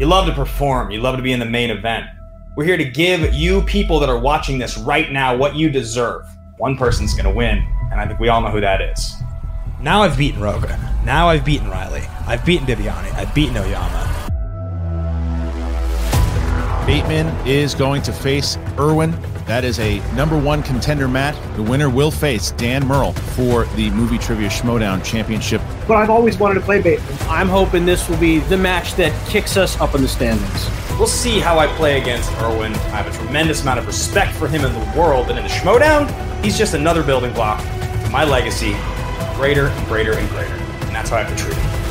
You love to perform, you love to be in the main event. We're here to give you people that are watching this right now what you deserve. One person's going to win, and I think we all know who that is. Now I've beaten Rogan. Now I've beaten Riley. I've beaten Bibiani. I've beaten Oyama. Bateman is going to face Irwin. That is a number one contender Matt. The winner will face Dan Murrell for the Movie Trivia Schmoedown Championship. But I've always wanted to play Bateman. I'm hoping this will be the match that kicks us up in the standings. We'll see how I play against Irwin. I have a tremendous amount of respect for him in the world, and in the Schmoedown, he's just another building block. My legacy, greater and greater and greater. And that's how I have to treat him.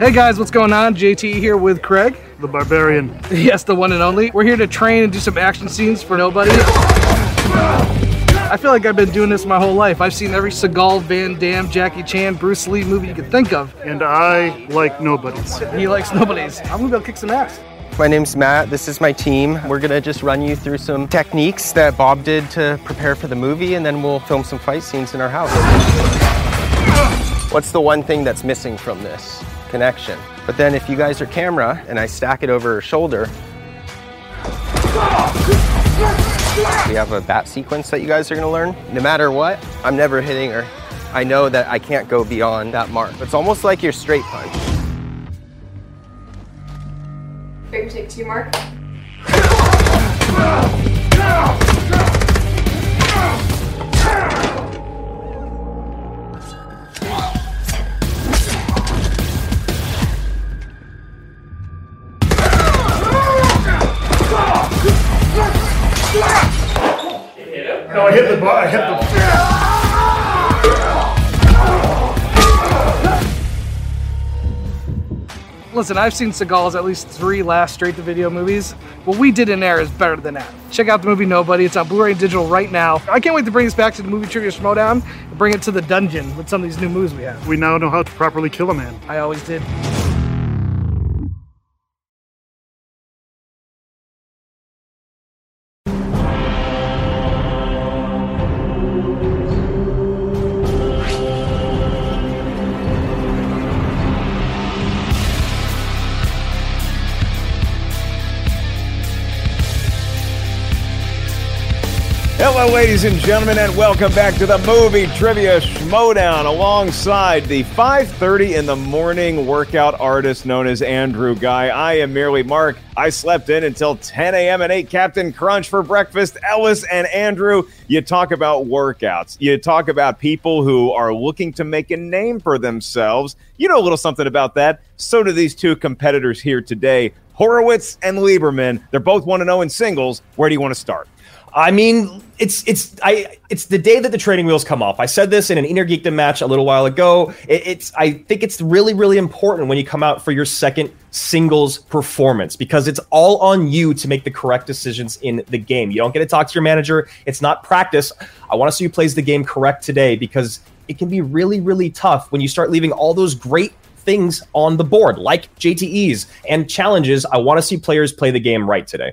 Hey guys, what's going on? JT here with Craig. The Barbarian. Yes, the one and only. We're here to train and do some action scenes for nobody. I feel like I've been doing this my whole life. I've seen every Seagal, Van Damme, Jackie Chan, Bruce Lee movie you could think of. And I like nobodies. He likes nobodies. I'm gonna be able to kick some ass. My name's Matt. This is my team. We're gonna just run you through some techniques that Bob did to prepare for the movie, and then we'll film some fight scenes in our house. What's the one thing that's missing from this? Connection. But then if you guys are camera and I stack it over her shoulder, we have a bat sequence that you guys are gonna learn. No matter what, I'm never hitting her. I know that I can't go beyond that mark. It's almost like your straight punch. To take two, Mark? I hit the bar. I hit the. Listen, I've seen Seagal's at least three last straight to video movies. What we did in there is better than that. Check out the movie Nobody. It's on Blu-ray and digital right now. I can't wait to bring this back to the movie trivia Schmoedown and bring it to the dungeon with some of these new moves we have. We now know how to properly kill a man. I always did. Ladies and gentlemen, and welcome back to the Movie Trivia Schmoedown alongside the 5.30 in the morning workout artist known as Andrew Guy. I am merely Mark. I slept in until 10 a.m. and ate Captain Crunch for breakfast. Ellis and Andrew, you talk about workouts. You talk about people who are looking to make a name for themselves. You know a little something about that. So do these two competitors here today, Horowitz and Lieberman. They're both 1-0 in singles. Where do you want to start? I mean, it's it's I it's the day that the training wheels come off. I said this in an Inner Geekdom match a little while ago. It, it's I think it's really really important when you come out for your second singles performance because it's all on you to make the correct decisions in the game. You don't get to talk to your manager. It's not practice. I want to see who plays the game correct today because it can be really really tough when you start leaving all those great things on the board like JTEs and challenges. I want to see players play the game right today.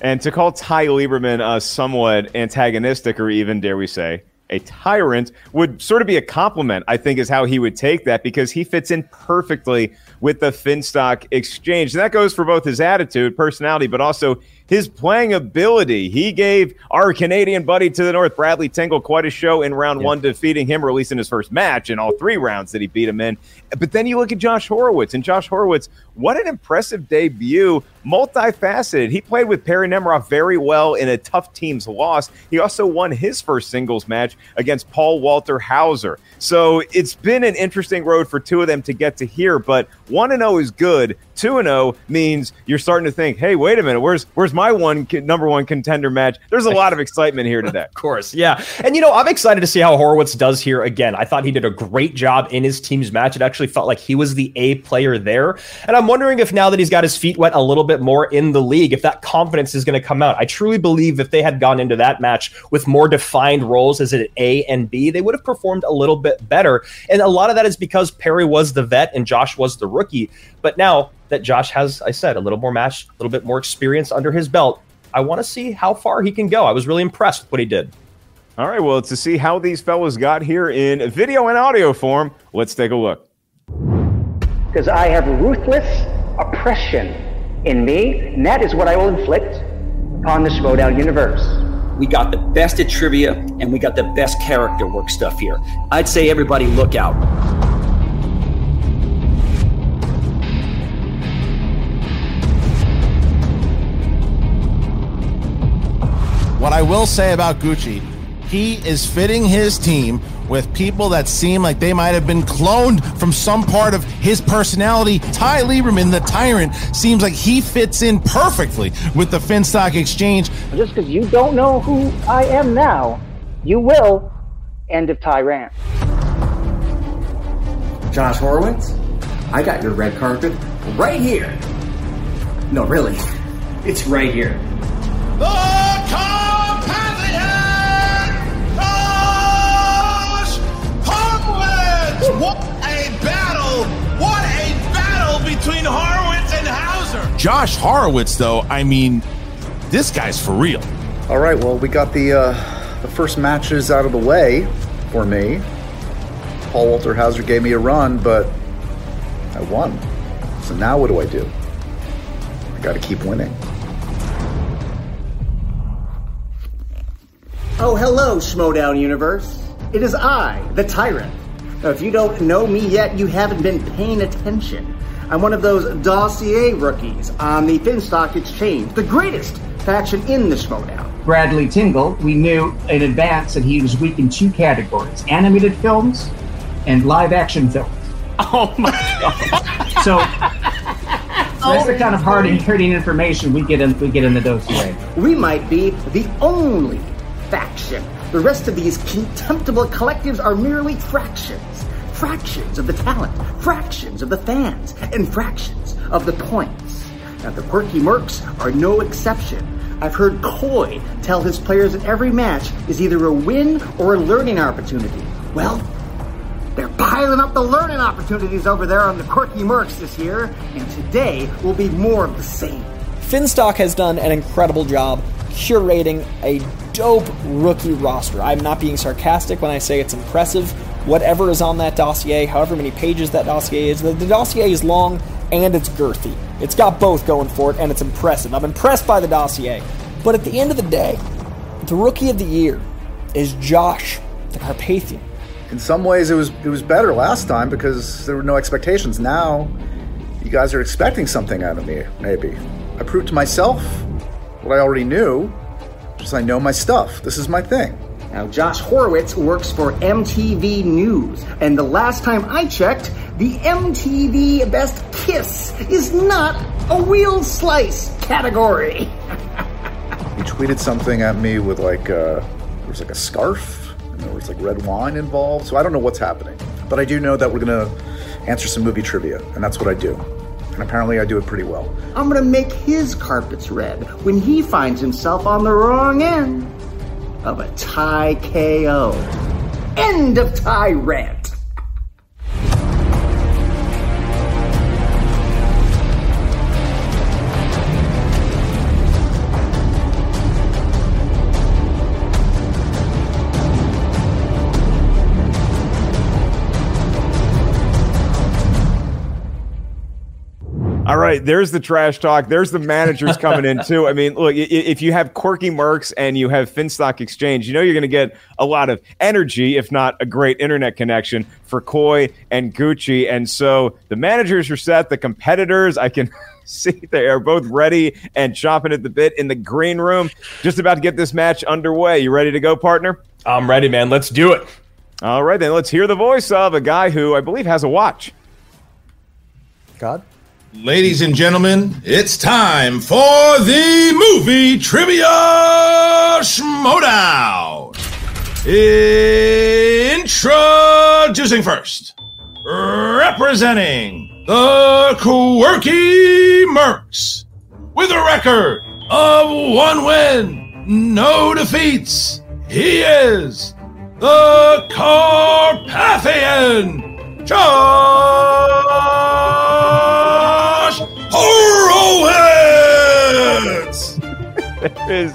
And to call Ty Lieberman uh, somewhat antagonistic, or even, dare we say, a tyrant, would sort of be a compliment, I think, is how he would take that because he fits in perfectly with the Finstock exchange. And that goes for both his attitude, personality, but also his playing ability. He gave our Canadian buddy to the north, Bradley Tingle, quite a show in round one, defeating him, or at least in his first match in all three rounds that he beat him in. But then you look at Josh Horowitz, and Josh Horowitz, what an impressive debut, multifaceted. He played with Perry Nemiroff very well in a tough team's loss. He also won his first singles match against Paul Walter Hauser. So it's been an interesting road for two of them to get to here, but 1 0 is good. 2 0 means you're starting to think, hey, wait a minute, where's where's my one number one contender match? There's a lot of excitement here today. Of course, yeah. And you know, I'm excited to see how Horowitz does here again. I thought he did a great job in his team's match. It actually felt like he was the A player there. And I'm wondering if now that he's got his feet wet a little bit more in the league, if that confidence is going to come out. I truly believe if they had gone into that match with more defined roles as unit A and B, they would have performed a little bit better. And a lot of that is because Perry was the vet and Josh was the rookie. But now that Josh has, I said, a little more match, a little bit more experience under his belt, I want to see how far he can go. I was really impressed with what he did. All right, well, to see how these fellas got here in video and audio form, let's take a look. Because I have ruthless oppression in me, and that is what I will inflict upon the Schmoedown universe. We got the best at trivia, and we got the best character work stuff here. I'd say everybody look out. What I will say about Gucci, he is fitting his team with people that seem like they might have been cloned from some part of his personality. Ty Lieberman, the tyrant, seems like he fits in perfectly with the Finstock Exchange. Just because you don't know who I am now, you will. End of Tyrant. Josh Horowitz, I got your red carpet right here. No, really, it's right here. Between Horowitz and Hauser! Josh Horowitz, though, I mean, this guy's for real. All right, well, we got the uh, the first matches out of the way for me. Paul Walter Hauser gave me a run, but I won. So now what do I do? I got to keep winning. Oh, hello, Schmoedown Universe. It is I, the Tyrant. Now, if you don't know me yet, you haven't been paying attention. I'm one of those dossier rookies on the Finstock Exchange, the greatest faction in the showdown. Bradley Tingle, we knew in advance that he was weak in two categories animated films and live action films. Oh my god. So that's the kind of hard hitting information we get in we get in the dossier. We might be the only faction. The rest of these contemptible collectives are merely fractions. Fractions of the talent, fractions of the fans, and fractions of the points. Now, the Quirky Mercs are no exception. I've heard Coy tell his players that every match is either a win or a learning opportunity. Well, they're piling up the learning opportunities over there on the Quirky Mercs this year, and today will be more of the same. Finstock has done an incredible job curating a dope rookie roster. I'm not being sarcastic when I say it's impressive. Whatever is on that dossier, however many pages that dossier is, the, the dossier is long and it's girthy. It's got both going for it and it's impressive. I'm impressed by the dossier. But at the end of the day, the rookie of the year is Josh the Carpathian. In some ways, it was it was better last time because there were no expectations. Now, you guys are expecting something out of me. Maybe I proved to myself what I already knew. Just I know my stuff. This is my thing. Now, Josh Horowitz works for MTV News, and the last time I checked, the MTV Best Kiss is not a wheel slice category. He tweeted something at me with like uh, there was like a scarf and there was like red wine involved. So I don't know what's happening, but I do know that we're gonna answer some movie trivia, and that's what I do. And apparently, I do it pretty well. I'm gonna make his carpets red when he finds himself on the wrong end of a tie KO. End of tie rant. Right, there's the trash talk. There's the managers coming in too. I mean, look, if you have quirky mercs and you have Finstock Exchange, you know you're going to get a lot of energy, if not a great internet connection for Coy and Gucci. And so the managers are set. The competitors, I can see they are both ready and chomping at the bit in the green room, just about to get this match underway. You ready to go, partner? I'm ready, man. Let's do it. All right, then let's hear the voice of a guy who I believe has a watch. God. Ladies and gentlemen, it's time for the movie trivia schmoedown. Introducing first, representing the Quirky Mercs, with a record of one win, no defeats. He is the Carpathian, Josh Horowitz! There is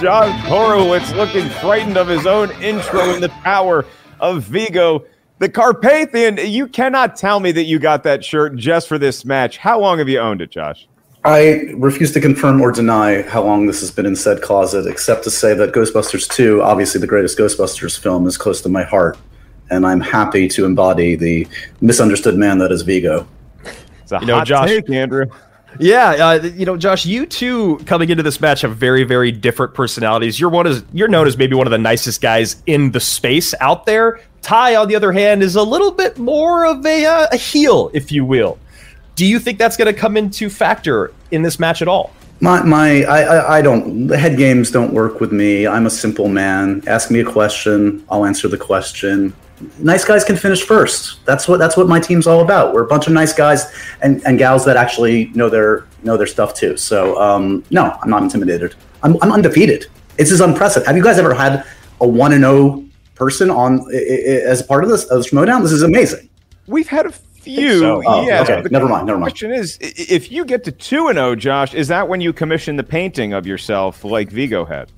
Josh Horowitz looking frightened of his own intro in the power of Vigo. The Carpathian, you cannot tell me that you got that shirt just for this match. How long have you owned it, Josh? I refuse to confirm or deny how long this has been in said closet, except to say that Ghostbusters 2, obviously the greatest Ghostbusters film, is close to my heart, and I'm happy to embody the misunderstood man that is Vigo. It's a You know, hot Josh- take, Andrew. Yeah, uh, you know, Josh, you two coming into this match have very, very different personalities. You're one of you're known as maybe one of the nicest guys in the space out there. Ty, on the other hand, is a little bit more of a uh, a heel, if you will. Do you think that's going to come into factor in this match at all? My, my, I, I, I don't. The head games don't work with me. I'm a simple man. Ask me a question, I'll answer the question. Nice guys can finish first. That's what that's what my team's all about. We're a bunch of nice guys and, and gals that actually know their know their stuff too. So um, no, I'm not intimidated. I'm, I'm undefeated. This is unprecedented. Have you guys ever had a one and zero person on i- i- as a part of this of Schmoedown? This is amazing. We've had a few. so. Oh, yes, okay. the Never mind, never mind. question is, if you get to two and zero, Josh, is that when you commission the painting of yourself like Vigo had?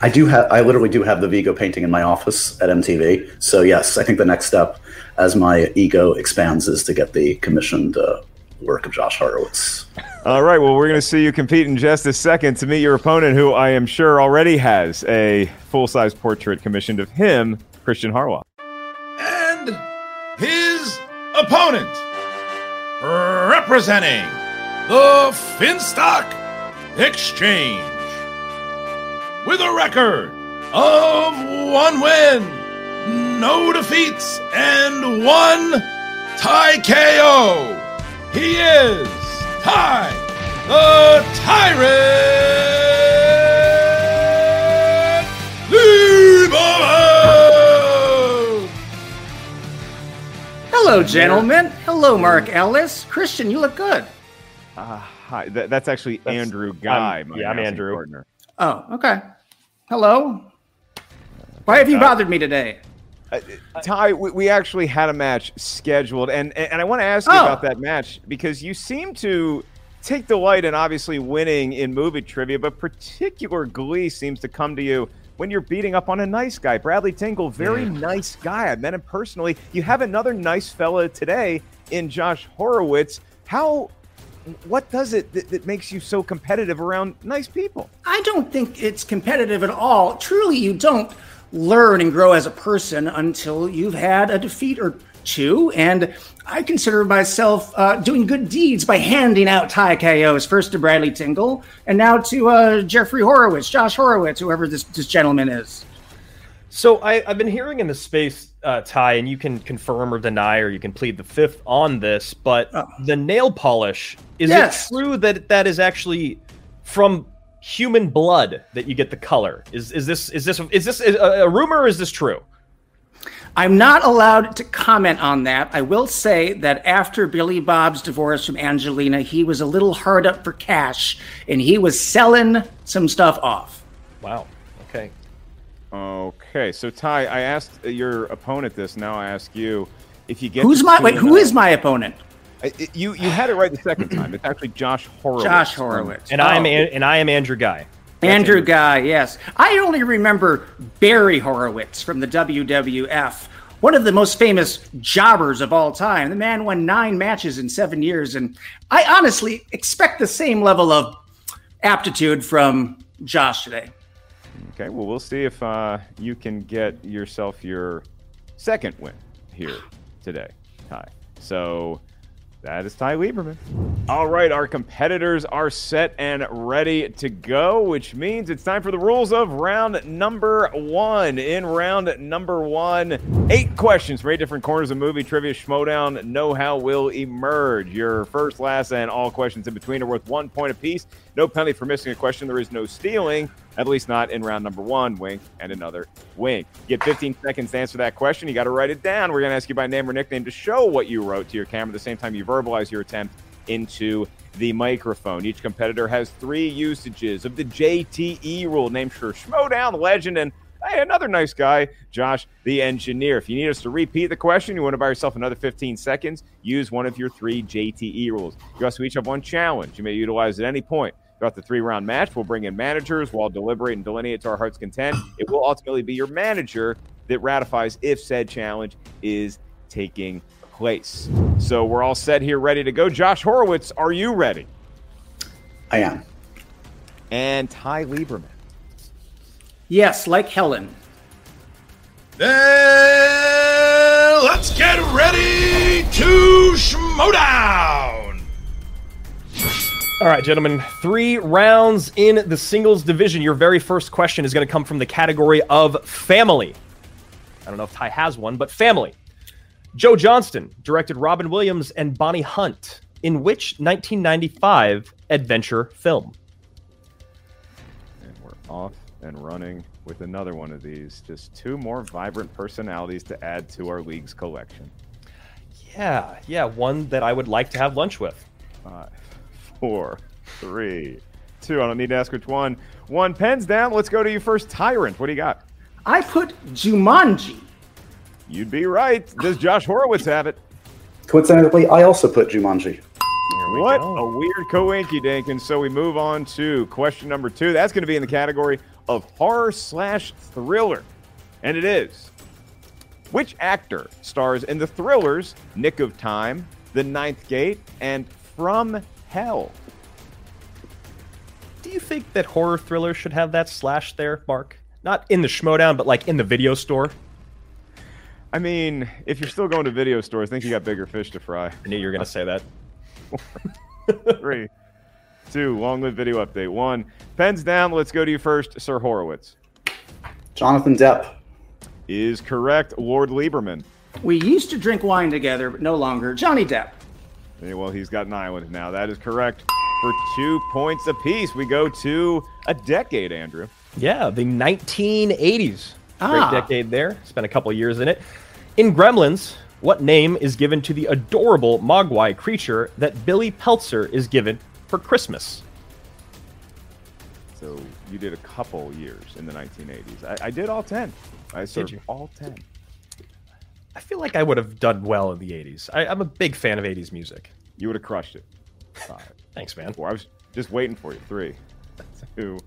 I do have. I literally do have the Vigo painting in my office at MTV. So yes, I think the next step, as my ego expands, is to get the commissioned uh, work of Josh Horowitz. All right. Well, we're going to see you compete in just a second to meet your opponent, who I am sure already has a full size portrait commissioned of him, Kristian Harloff. And his opponent, representing the Finstock Exchange, with a record of one win, no defeats, and one tie KO. He is Ty the Tyrant Lieberman! Hello, gentlemen. Hello, Mark Ellis. Kristian, you look good. Uh, hi. That, that's actually Andrew Guy. I'm- my yeah, I'm Andrew. Partner. Oh, okay. Hello. Why have you bothered me today? Uh, Ty, we, we actually had a match scheduled, and and I want to ask you Oh. about that match because you seem to take delight in obviously winning in movie trivia, but particular glee seems to come to you when you're beating up on a nice guy. Bradley Tingle, very nice guy. I met him personally. You have another nice fella today in Josh Horowitz. How? What does it that, that makes you so competitive around nice people? I don't think it's competitive at all. Truly, you don't learn and grow as a person until you've had a defeat or two. And I consider myself uh, doing good deeds by handing out tie KOs first to Bradley Tingle and now to uh, Jeffrey Horowitz, Josh Horowitz, whoever this, this gentleman is. So I, I've been hearing in the space, uh, Ty, and you can confirm or deny, or you can plead the fifth on this. But the nail polish is Yes. it true that that is actually from human blood that you get the color? Is is this is this is this a, a rumor? or Is this true? I'm not allowed to comment on that. I will say that after Billy Bob's divorce from Angelina, he was a little hard up for cash and he was selling some stuff off. Wow. Okay. Okay, so Ty, I asked your opponent this. Now I ask you, if you get Who's my wait? and Who oh- is my opponent? I- I- you you had it right the second time. It's actually Josh Horowitz. Josh Horowitz. And I am Oh. An- and I am Andrew Guy. Andrew Guy, yes. I only remember Barry Horowitz from the WWF, one of the most famous jobbers of all time. The man won nine matches in seven years, and I honestly expect the same level of aptitude from Josh today. Okay, well we'll see if uh, you can get yourself your second win here today, Ty. So that is Ty Lieberman. All right, our competitors are set and ready to go, which means it's time for the rules of round number one. In round number one, eight questions from eight different corners of movie trivia schmoedown. Know how will emerge. Your first, last, and all questions in between are worth one point apiece. No penalty for missing a question. There is no stealing, at least not in round number one. Wink and another wink. You get 15 seconds to answer that question. You got to write it down. We're going to ask you by name or nickname to show what you wrote to your camera. At the same time, you verbalize your attempt into the microphone. Each competitor has three usages of the JTE rule, named for Schmoedown, the legend, and hey, another nice guy, Josh, the engineer. If you need us to repeat the question, you want to buy yourself another 15 seconds, use one of your three JTE rules. You also each have one challenge you may utilize at any point. Throughout the three round match, we'll bring in managers while deliberate and delineate to our heart's content. It will ultimately be your manager that ratifies if said challenge is taking place. So we're all set here, ready to go. Josh Horowitz, are you ready? I am. And Ty Lieberman. Yes, like Helen. Then let's get ready to schmoedown. All right, gentlemen, three rounds in the singles division. Your very first question is going to come from the category of family. I don't know if Ty has one, but family. Joe Johnston directed Robin Williams and Bonnie Hunt in which 1995 adventure film? And we're off and running with another one of these. Just two more vibrant personalities to add to our league's collection. Yeah, yeah, one that I would like to have lunch with. Five, four, three, two. I don't need to ask which one. One pens down. Let's go to you first, Tyrant. What do you got? I put Jumanji. You'd be right. Does Josh Horowitz have it? Coincidentally, I also put Jumanji. What a weird coinky dink. And so we move on to question number two. That's going to be in the category of horror slash thriller. And it is. Which actor stars in the thrillers Nick of Time, The Ninth Gate, and From Hell? Do you think that horror thriller should have that slash there, Mark? Not in the schmoedown, but like in the video store? I mean, if you're still going to video stores, I think you got bigger fish to fry. I knew you were going to say that. Three, two, long live video update. One, pens down. Let's go to you first, Sir Horowitz. Jonathan Depp. Is correct, Lord Lieberman. We used to drink wine together, but no longer. Johnny Depp. Yeah, well, he's got an island now. That is correct. For two points apiece, we go to a decade, Andrew. Yeah, the 1980s. Ah. Great decade there. Spent a couple years in it. In Gremlins, what name is given to the adorable Mogwai creature that Billy Peltzer is given for Christmas? So you did a couple years in the 1980s. I, I did all 10. I served you? all 10. I feel like I would have done well in the 80s. I, I'm a big fan of 80s music. You would have crushed it. Five. Thanks, man. Four. I was just waiting for you. Three, two,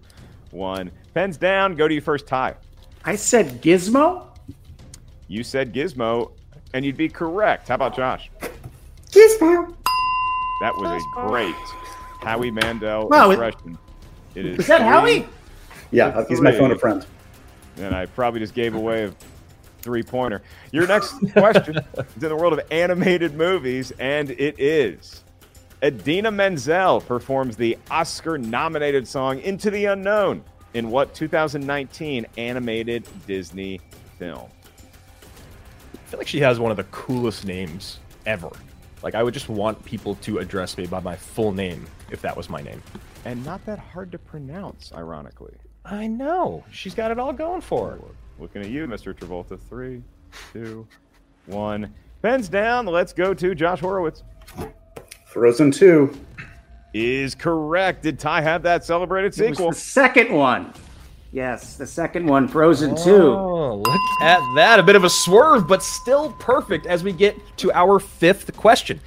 one. Pens down. Go to your first, tie. I said Gizmo. You said Gizmo, and you'd be correct. How about Josh? Gizmo. That was a great Howie Mandel Wow, it- impression. It is. Is that three Howie? Yeah, to he's my phone a friend. And I probably just gave away a three pointer. Your next question is in the world of animated movies, and it is Idina Menzel performs the Oscar nominated song Into the Unknown in what 2019 animated Disney film? I feel like she has one of the coolest names ever. Like, I would just want people to address me by my full name if that was my name. And not that hard to pronounce, ironically. I know. She's got it all going for her. Looking at you, Mr. Travolta. Three, two, one. Pens down. Let's go to Josh Horowitz. Frozen 2. Is correct. Did Ty have that celebrated It was sequel? the second one. Yes, the second one, Frozen 2. Oh, look at that. A bit of a swerve, but still perfect as we get to our fifth question.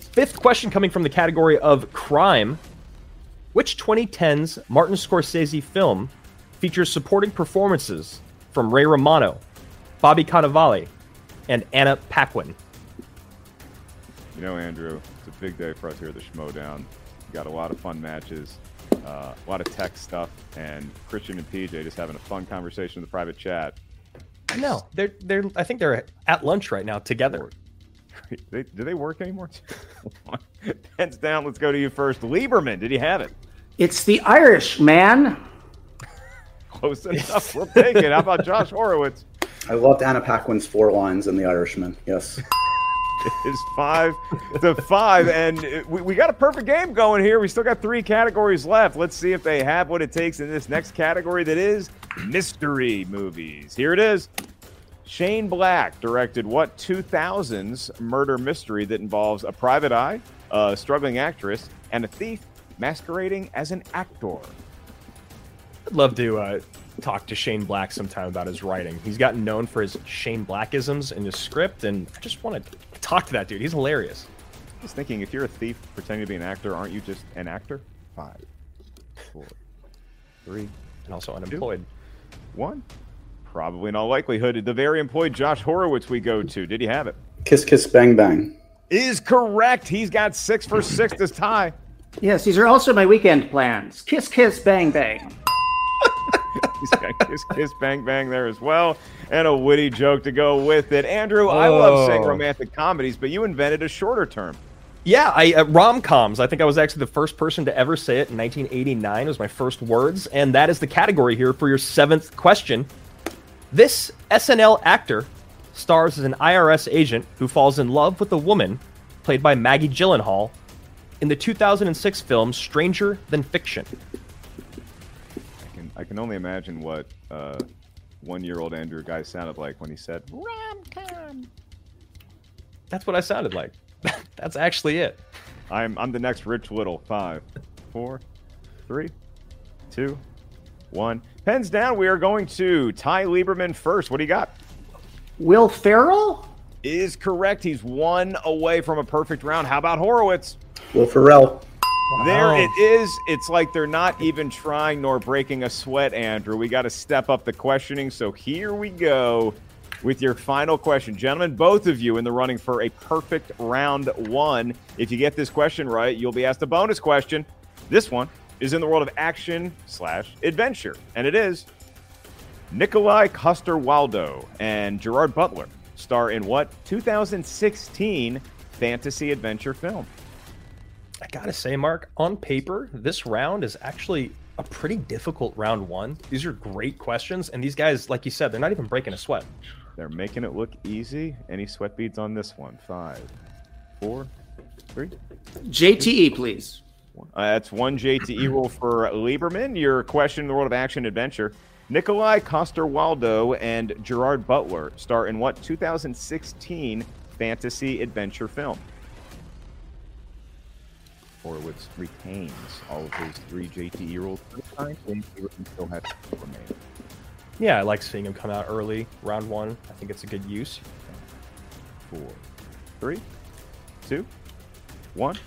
Fifth question coming from the category of crime. Which 2010s Martin Scorsese film features supporting performances from Ray Romano, Bobby Cannavale, and Anna Paquin? You know, Andrew, it's a big day for us here at the Schmoedown. We got a lot of fun matches, uh, a lot of tech stuff, and Kristian and PJ just having a fun conversation in the private chat. I know. They're they're I think they're at lunch right now together. They, do they work anymore? Pens down. Let's go to you first. Lieberman, did he have it? It's the Irish man. Close enough. We'll take it. How about Josh Horowitz? I loved Anna Paquin's four lines in The Irishman. Yes. It is five to five, and we, we got a perfect game going here. We still got three categories left. Let's see if they have what it takes in this next category that is mystery movies. Here it is. Shane Black directed what 2000s murder mystery that involves a private eye, a struggling actress, and a thief masquerading as an actor. I'd love to uh, talk to Shane Black sometime about his writing. He's gotten known for his Shane Blackisms in his script, and I just want to talk to that dude. He's hilarious. I was thinking, if you're a thief pretending to be an actor, aren't you just an actor? Five, four, three, and also unemployed. One. Probably in all likelihood, the very employed Josh Horowitz we go to. Did he have it? Kiss Kiss Bang Bang. Is correct. He's got six for six this tie. Yes, these are also my weekend plans. Kiss Kiss Bang Bang. He's got kiss, kiss, bang, bang there as well, and a witty joke to go with it. Andrew, I love saying romantic comedies, but you invented a shorter term. Yeah, I uh, rom-coms. I think I was actually the first person to ever say it in 1989. It was my first words, and that is the category here for your seventh question. This SNL actor stars as an IRS agent who falls in love with a woman played by Maggie Gyllenhaal in the 2006 film Stranger Than Fiction. I can, only imagine what uh, one-year-old Andrew guy sounded like when he said rom-com. That's what I sounded like. That's actually it. I'm I'm the next Rich Little. Five, four, three, two, one. Pens down. We are going to Ty Lieberman first. What do you got? Will Ferrell? Is correct. He's one away from a perfect round. How about Horowitz? Will Ferrell. There oh. it is. It's like they're not even trying nor breaking a sweat, Andrew. We got to step up the questioning. So here we go with your final question. Gentlemen, both of you in the running for a perfect round one. If you get this question right, you'll be asked a bonus question. This one is in the world of action slash adventure, and it is Nikolaj Coster-Waldau and Gerard Butler star in what 2016 fantasy adventure film? I gotta say, Mark, on paper, this round is actually a pretty difficult round one. These are great questions, and these guys, like you said, they're not even breaking a sweat. They're making it look easy. Any sweat beads on this one? Five, four, three. JTE, please. Uh, that's one JTE rule for Lieberman. Your question in the world of action adventure. Nikolaj Coster-Waldau and Gerard Butler star in what 2016 fantasy adventure film? Horowitz retains all of his three JTE rules for the time. and Lieberman still has remain. Yeah, I like seeing him come out early, round one. I think it's a good use. Four, three, two, one.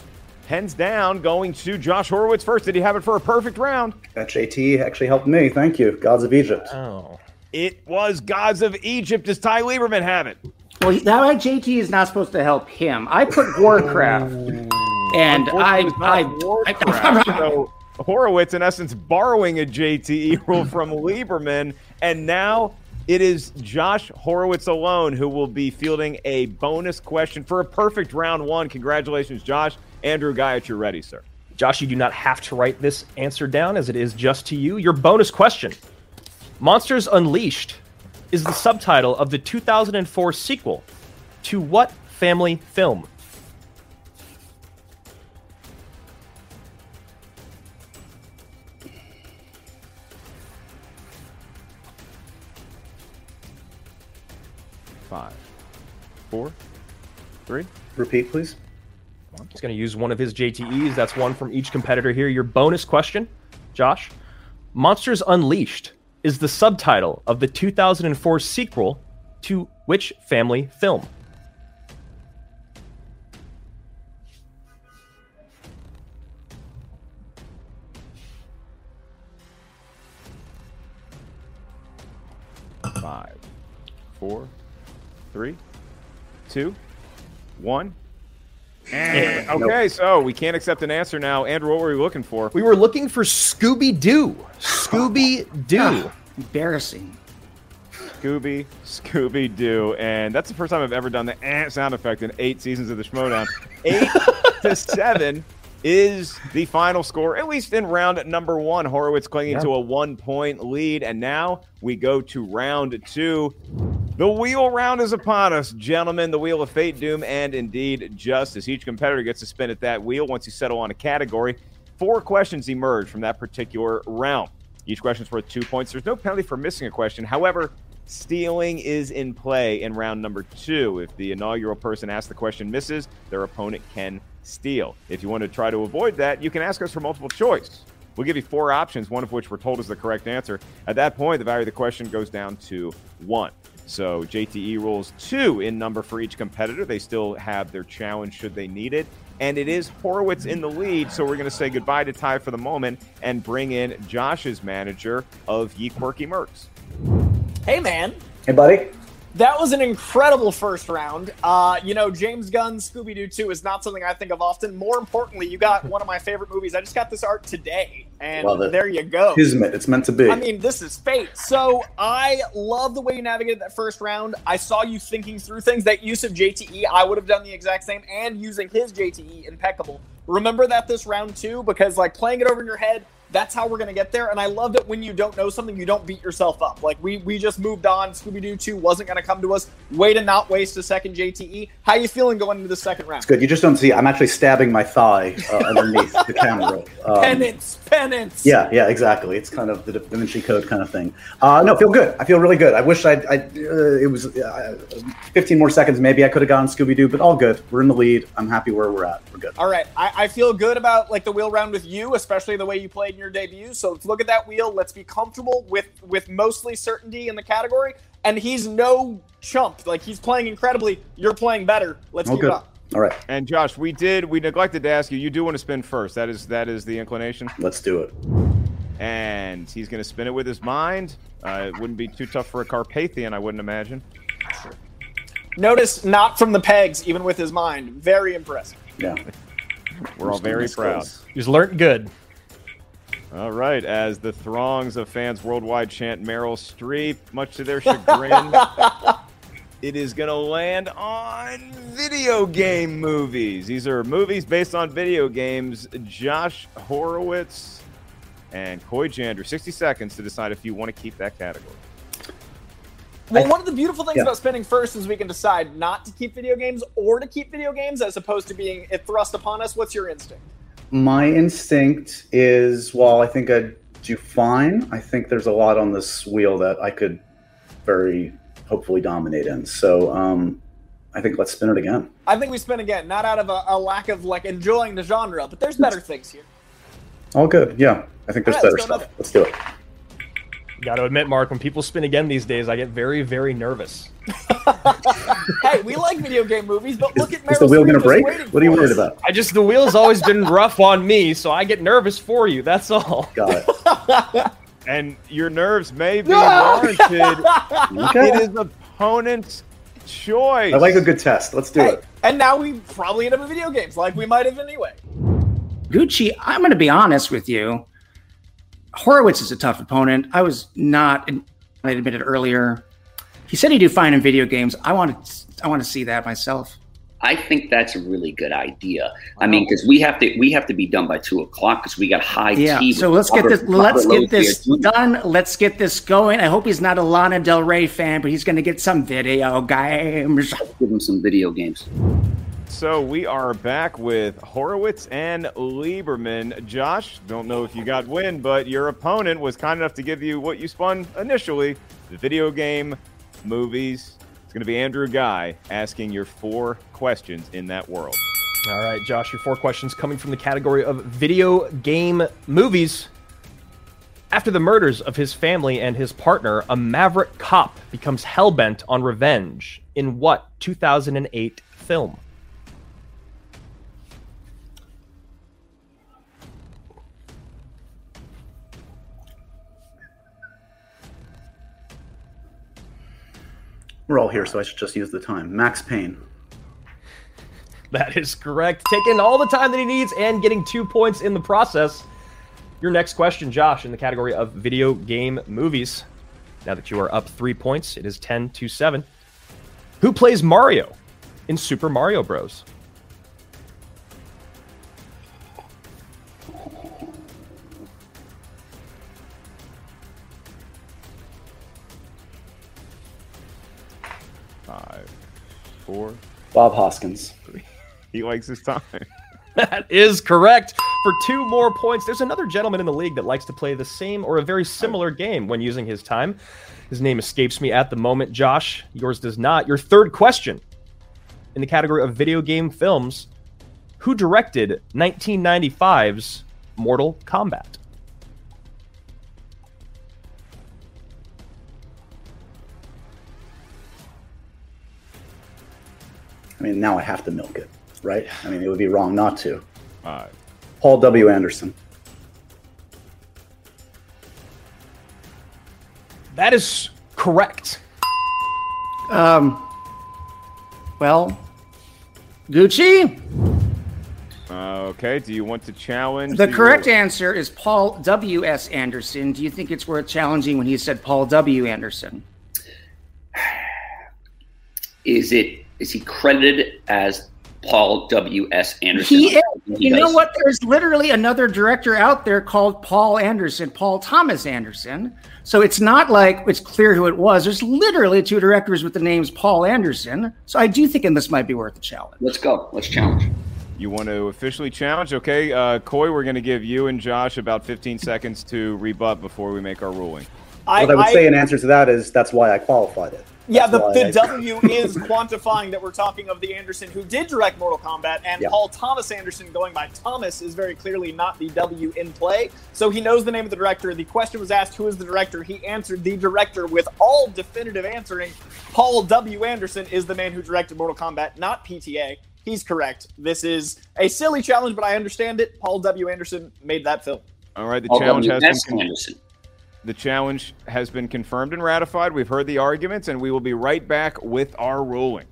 Pens down, going to Josh Horowitz first. Did he have it for a perfect round? That JT actually helped me. Thank you. Gods of Egypt. Oh. It was Gods of Egypt. Does Ty Lieberman have it? Well, that JT is not supposed to help him. I put Warcraft, oh. And I, Unfortunately, it's not I, Warcraft. so Horowitz, in essence, borrowing a JTE rule from Lieberman, and now it is Josh Horowitz alone who will be fielding a bonus question for a perfect round one. Congratulations, Josh. Andrew Guyot, you're ready, sir. Josh, you do not have to write this answer down as it is just to you. Your bonus question Monsters Unleashed is the subtitle of the 2004 sequel to what family film? Five, four, three. Repeat, please. He's going to use one of his JTEs. That's one from each competitor here. Your bonus question, Josh Monsters Unleashed is the subtitle of the 2004 sequel to which family film? Two, one. And- okay, so we can't accept an answer now. Andrew, what were we looking for? We were looking for Scooby Doo. Scooby Doo. Embarrassing. Scooby, Scooby Doo, and that's the first time I've ever done the eh sound effect in eight seasons of the Schmoedown. Eight to seven is the final score, at least in round number one. Horowitz clinging Yeah. to a one-point lead, and now we go to round two. The wheel round is upon us, gentlemen. The wheel of fate, doom, and indeed justice. Each competitor gets to spin at that wheel once you settle on a category. Four questions emerge from that particular round. Each question is worth two points. There's no penalty for missing a question. However, stealing is in play in round number two. If the inaugural person asks the question misses, their opponent can steal. If you want to try to avoid that, you can ask us for multiple choice. We'll give you four options, one of which we're told is the correct answer. At that point, the value of the question goes down to one. So JTE rules two in number for each competitor. They still have their challenge should they need it. And it is Horowitz in the lead. So we're going to say goodbye to Ty for the moment and bring in Josh's manager of Ye Quirky Mercs. Hey, man. Hey, buddy. That was an incredible first round. Uh, you know, James Gunn's Scooby Doo 2 is not something I think of often. More importantly, you got one of my favorite movies. I just got this art today, and there you go. Kismet. It's meant to be. I mean, this is fate. So I love the way you navigated that first round. I saw you thinking through things. That use of JTE, I would have done the exact same, and using his JTE, impeccable. Remember that this round too, because like playing it over in your head, that's how we're gonna get there. And I love that when you don't know something, you don't beat yourself up. Like we we just moved on. Scooby Doo two wasn't gonna come to us. Way to not waste a second JTE. How you feeling going into the second round? It's good. You just don't see. I'm actually stabbing my thigh uh, underneath the camera. Um, penance, penance. Yeah, yeah, exactly. It's kind of the Da Vinci Code kind of thing. Uh, no, feel good. I feel really good. I wish I'd, I, uh, it was uh, 15 more seconds. Maybe I could have gone Scooby Doo, but all good. We're in the lead. I'm happy where we're at. We're good. All right, I, I feel good about like the wheel round with you, especially the way you played in your debut. So let's look at that wheel. Let's be comfortable with with mostly certainty in the category. And he's no chump. Like he's playing incredibly. You're playing better. Let's keep it up. All right. And Josh, we did we neglected to ask you. You do want to spin first. That is that is the inclination. Let's do it. And he's going to spin it with his mind. Uh, it wouldn't be too tough for a Carpathian, I wouldn't imagine. Notice not from the pegs, even with his mind. Very impressive. Yeah. We're all very proud. He's learned good. All right, as the throngs of fans worldwide chant Meryl Streep, much to their chagrin, it is going to land on video game movies. These are movies based on video games. Josh Horowitz and Coy Jandreau, 60 seconds to decide if you want to keep that category. Well, one of the beautiful things yeah. about spinning first is we can decide not to keep video games or to keep video games as opposed to being it thrust upon us. What's your instinct? My instinct is, while I think I'd do fine, I think there's a lot on this wheel that I could very hopefully dominate in. So um, I think let's spin it again. I think we spin again, not out of a, a lack of like enjoying the genre, but there's better things here. All good. Yeah. I think there's right, better stuff. Let's do it. Got to admit, Mark, when people spin again these days, I get very, very nervous. hey, we like video game movies, but look at Is the Meryl wheel going to break? What are you worried us. about? I just the wheel's always been rough on me, so I get nervous for you. That's all. Got it. And your nerves may be warranted. Okay. It is opponent's choice. I like a good test. Let's do Hey, it. and now we probably end up in video games, like we might have anyway. Gucci, I'm going to be honest with you. Horowitz is a tough opponent. I was not, I admitted earlier. He said he'd do fine in video games. I want to, I want to see that myself. I think that's a really good idea. I mean, because we have to we have to be done by two o'clock because we got high Yeah. tea. So let's get Robert- this. Let's Robert get this done. Let's get this going. I hope he's not a Lana Del Rey fan, but he's going to get some video games. Give him some video games. So we are back with Horowitz and Lieberman. Josh, don't know if you got win, but your opponent was kind enough to give you what you spun initially the video game movies. It's going to be Andrew Guy asking your four questions in that world. All right, Josh, your four questions coming from the category of video game movies. After the murders of his family and his partner, a maverick cop becomes hellbent on revenge. In what 2008 film? We're all here, so I should just use the time. Max Payne. That is correct. Taking all the time that he needs and getting two points in the process. Your next question, Josh, in the category of video game movies. Now that you are up three points, it is 10 to 7. Who plays Mario in Super Mario Bros? Bob Hoskins. He likes his time. That is correct. For two more points, there's another gentleman in the league that likes to play the same or a very similar game when using his time. His name escapes me at the moment. Josh, yours does not. Your third question in the category of video game films Who directed 1995's Mortal Kombat? I mean, now I have to milk it, right? I mean, it would be wrong not to. Five. Paul W. Anderson. That is correct. Um. Well, Gucci. Uh, okay. Do you want to challenge? The your- correct answer is Paul W. S. Anderson. Do you think it's worth challenging when he said Paul W. Anderson? Is it is he credited as Paul W. S. Anderson? He is. He You know what? There's literally another director out there called Paul Anderson, Paul Thomas Anderson. So it's not like it's clear who it was. There's literally two directors with the names Paul Anderson. So I do think this might be worth a challenge. Let's go. Let's challenge. You want to officially challenge? Okay, uh, Coy, we're going to give you and Josh about 15 seconds to rebut before we make our ruling. what I would say in answer to that is that's why I qualified it. Yeah, the, That's the why I- W is quantifying that we're talking of the Anderson who did direct Mortal Kombat, and Yeah. Paul Thomas Anderson going by Thomas is very clearly not the W in play. So he knows the name of the director. The question was asked, who is the director? He answered the director with all definitive answering. Paul W. Anderson is the man who directed Mortal Kombat, not PTA. He's correct. This is a silly challenge, but I understand it. Paul W. Anderson made that film. All right, the Paul challenge W. has been Anderson. The challenge has been confirmed and ratified. We've heard the arguments, and we will be right back with our ruling.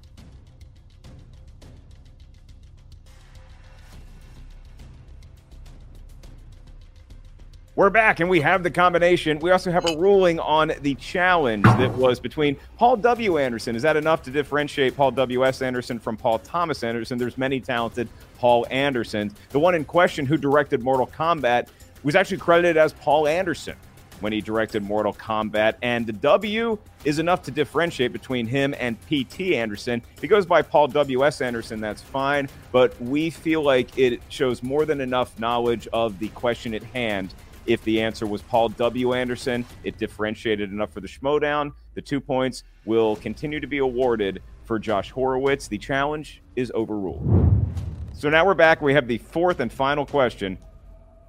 We're back, and we have the combination. We also have a ruling on the challenge that was between Paul W. Anderson. Is that enough to differentiate Paul W. S. Anderson from Paul Thomas Anderson? There's many talented Paul Andersons. The one in question who directed Mortal Kombat was actually credited as Paul Anderson when he directed Mortal Kombat. And the W is enough to differentiate between him and P.T. Anderson. He goes by Paul W.S. Anderson, that's fine. But we feel like it shows more than enough knowledge of the question at hand. If the answer was Paul W. Anderson, it differentiated enough for the Schmoedown. The two points will continue to be awarded for Josh Horowitz. The challenge is overruled. So now we're back. We have the fourth and final question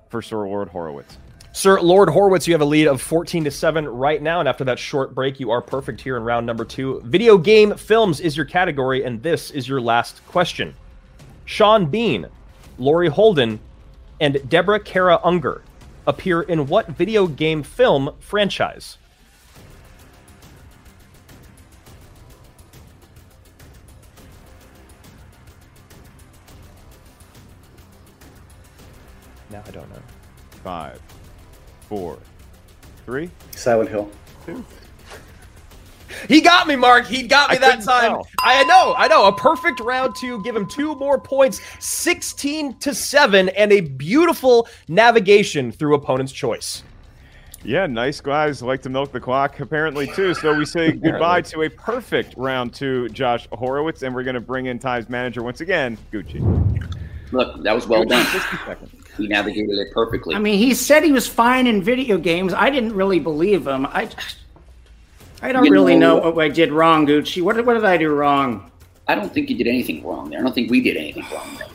for Sir Lord Horowitz. Sir Lord Horowitz, you have a lead of 14 to 7 right now. And after that short break, you are perfect here in round number two. Video game films is your category, and this is your last question. Sean Bean, Laurie Holden, and Deborah Kara Unger appear in what video game film franchise? Now I don't know. Five, four, three, Silent Hill. two. He got me, Mark. He got me I that time. tell. I know, I know. A perfect round two. Give him two more points, 16 to 7, and a beautiful navigation through opponent's choice. Yeah, nice guys like to milk the clock apparently too. So we say goodbye to a perfect round two, Josh Horowitz, and we're going to bring in Ty's manager once again, Gucci. Look, that was well Gucci, done. 60 seconds. He navigated it perfectly. I mean, he said he was fine in video games. I didn't really believe him. I, I don't You really know, know- what I did wrong, Gucci. What, did- what did I do wrong? I don't think you did anything wrong there. I don't think we did anything wrong there.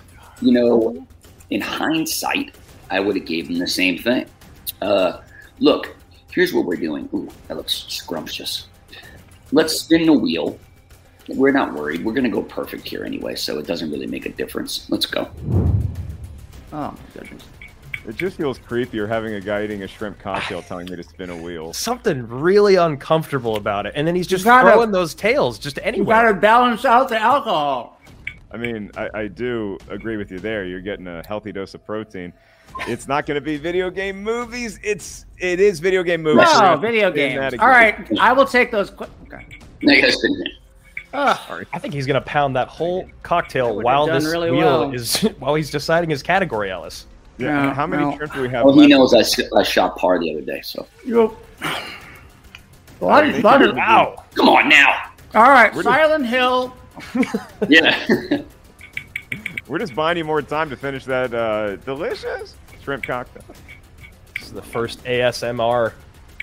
You know, in hindsight, I would have gave him the same thing. Uh, look, here's what we're doing. Ooh, that looks scrumptious. Let's spin the wheel. We're not worried. We're going to go perfect here anyway, so it doesn't really make a difference. Let's go. Oh my goodness. It just feels creepier having a guy eating a shrimp cocktail telling me to spin a wheel. Something really uncomfortable about it. And then he's just gotta- throwing those tails just anywhere. You anywhere. got to balance out the alcohol. I mean, I, I do agree with you there. You're getting a healthy dose of protein. It's not going to be video game movies. It's it is video game movies. No, video games. All right, I will take those. Qu- okay. Now you gotta spin it. Ugh. I think he's going to pound that whole cocktail would've while this really wheel well. is while he's deciding his category, Ellis. Yeah. No, How many no. shrimp do we have? Well, he left? knows I, s- I shot par the other day, so. You. Lot of, lot of, Ow! Come on now. all right, Where did- Silent Hill. Yeah. We're just buying you more time to finish that uh, delicious shrimp cocktail. This is the first ASMR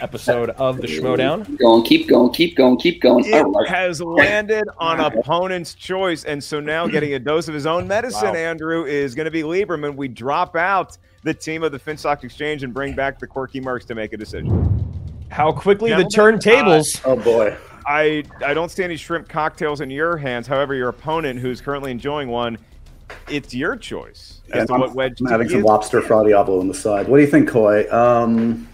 episode of the Schmoedown. Keep going, keep going, keep going, keep going. It All right. has landed on opponent's choice, and so now getting a dose of his own medicine, Wow. Andrew, is going to be Lieberman. We drop out the team of the Finstock Exchange and bring back the Quirky Mercs to make a decision. How quickly the Gentlemen, turntables. Oh boy. I I don't see any shrimp cocktails in your hands. However, your opponent, who's currently enjoying one, it's your choice as Yeah, to I'm, what wedge I'm to having some lobster fra diablo on the side. What do you think, Coy? Um,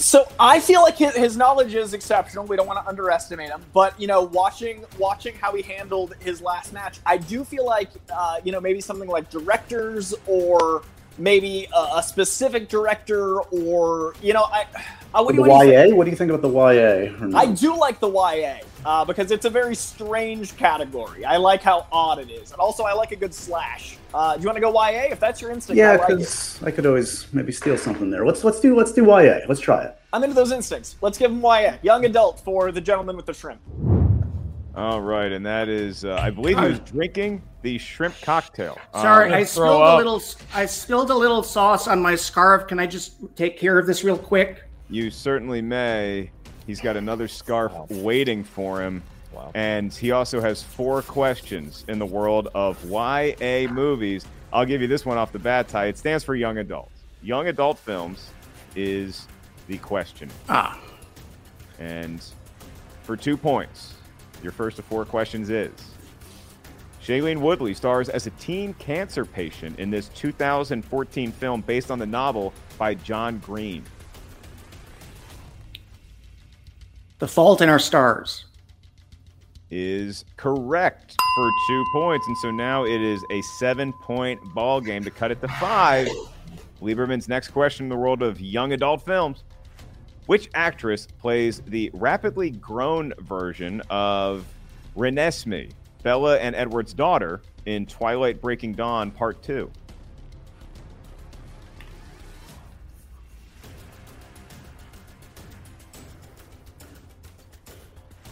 So I feel like his, his knowledge is exceptional. We don't want to underestimate him, but you know, watching watching how he handled his last match, I do feel like uh, you know maybe something like directors or maybe a, a specific director or you know I. Uh, what do you, what do think? YA? What do you think about the YA? no? I do like the YA uh, because it's a very strange category. I like how odd it is, and also I like a good slash. Uh, do you want to go YA? If that's your instinct, Yeah, like it. because I could always maybe steal something there. Let's let's do let's do YA. Let's try it. I'm into those instincts. Let's give him YA, young adult for the gentleman with the shrimp. All right, and that is, uh, I believe he was drinking the shrimp cocktail. Uh, Sorry, I'm I spilled throw a little. I spilled a little sauce on my scarf. Can I just take care of this real quick? You certainly may. He's got another scarf waiting for him. And he also has four questions in the world of YA movies. I'll give you this one off the bat, Ty. It stands for young adult. Young adult films is the question. Ah. And for two points, your first of four questions is Shailene Woodley stars as a teen cancer patient in this 2014 film based on the novel by John Green. The Fault in Our Stars. is correct for two points. And so now it is a seven point ball game to cut it to five. Lieberman's next question in the world of young adult films. Which actress plays the rapidly grown version of Renesmee, Bella and Edward's daughter, in Twilight Breaking Dawn Part 2?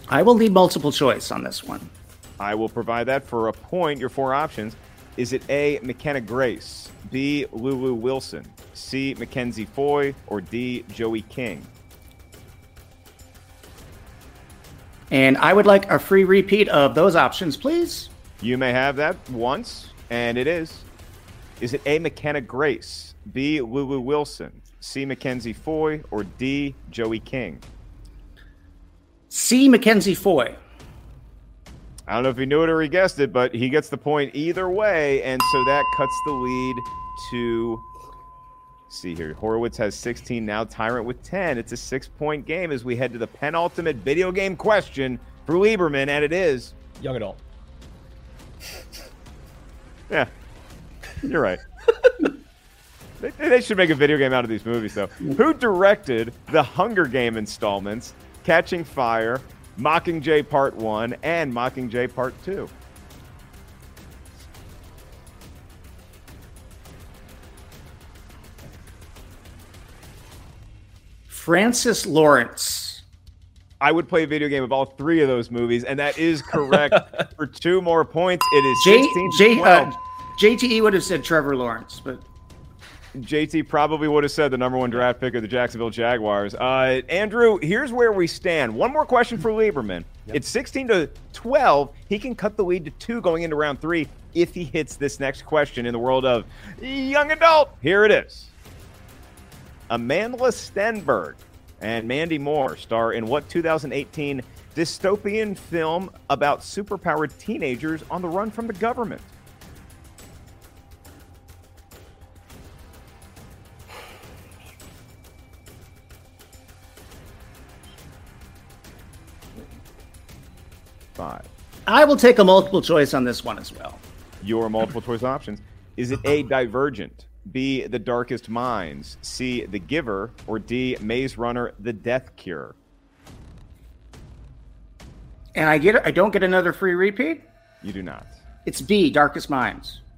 I will need multiple choice on this one. I will provide that for a point. Your four options. Is it A, McKenna Grace, B, Lulu Wilson, C, Mackenzie Foy, or D, Joey King? And I would like a free repeat of those options, please. You may have that once, and it is. Is it A, McKenna Grace, B, Lulu Wilson, C, Mackenzie Foy, or D, Joey King? C. Mackenzie Foy. I don't know if he knew it or he guessed it, but he gets the point either way, and so that cuts the lead to. See here, Horowitz has 16 now. Tyrant with 10. It's a six-point game as we head to the penultimate video game question for Lieberman, and it is young adult. Yeah, you're right. they, they should make a video game out of these movies, though. Who directed the Hunger Game installments, Catching Fire, Mockingjay Part 1, and Mockingjay Part 2? Francis Lawrence. I would play a video game of all three of those movies, and that is correct for two more points. It is J, 16 to J, 12. uh, JTE would have said Trevor Lawrence, but JT probably would have said the number one draft pick of the Jacksonville Jaguars. Uh, Andrew, here's where we stand. One more question for Lieberman. It's 16 to 12. He can cut the lead to two going into round three if he hits this next question in the world of young adult. Here it is. Amandla Stenberg and Mandy Moore star in what 2018 dystopian film about superpowered teenagers on the run from the government? Five. I will take a multiple choice on this one as well. Your multiple choice options. Is it A, Divergent, B, The Darkest Minds, C, The Giver, or D, Maze Runner, The Death Cure? And I get I don't get another free repeat. You do not. It's B, Darkest Minds.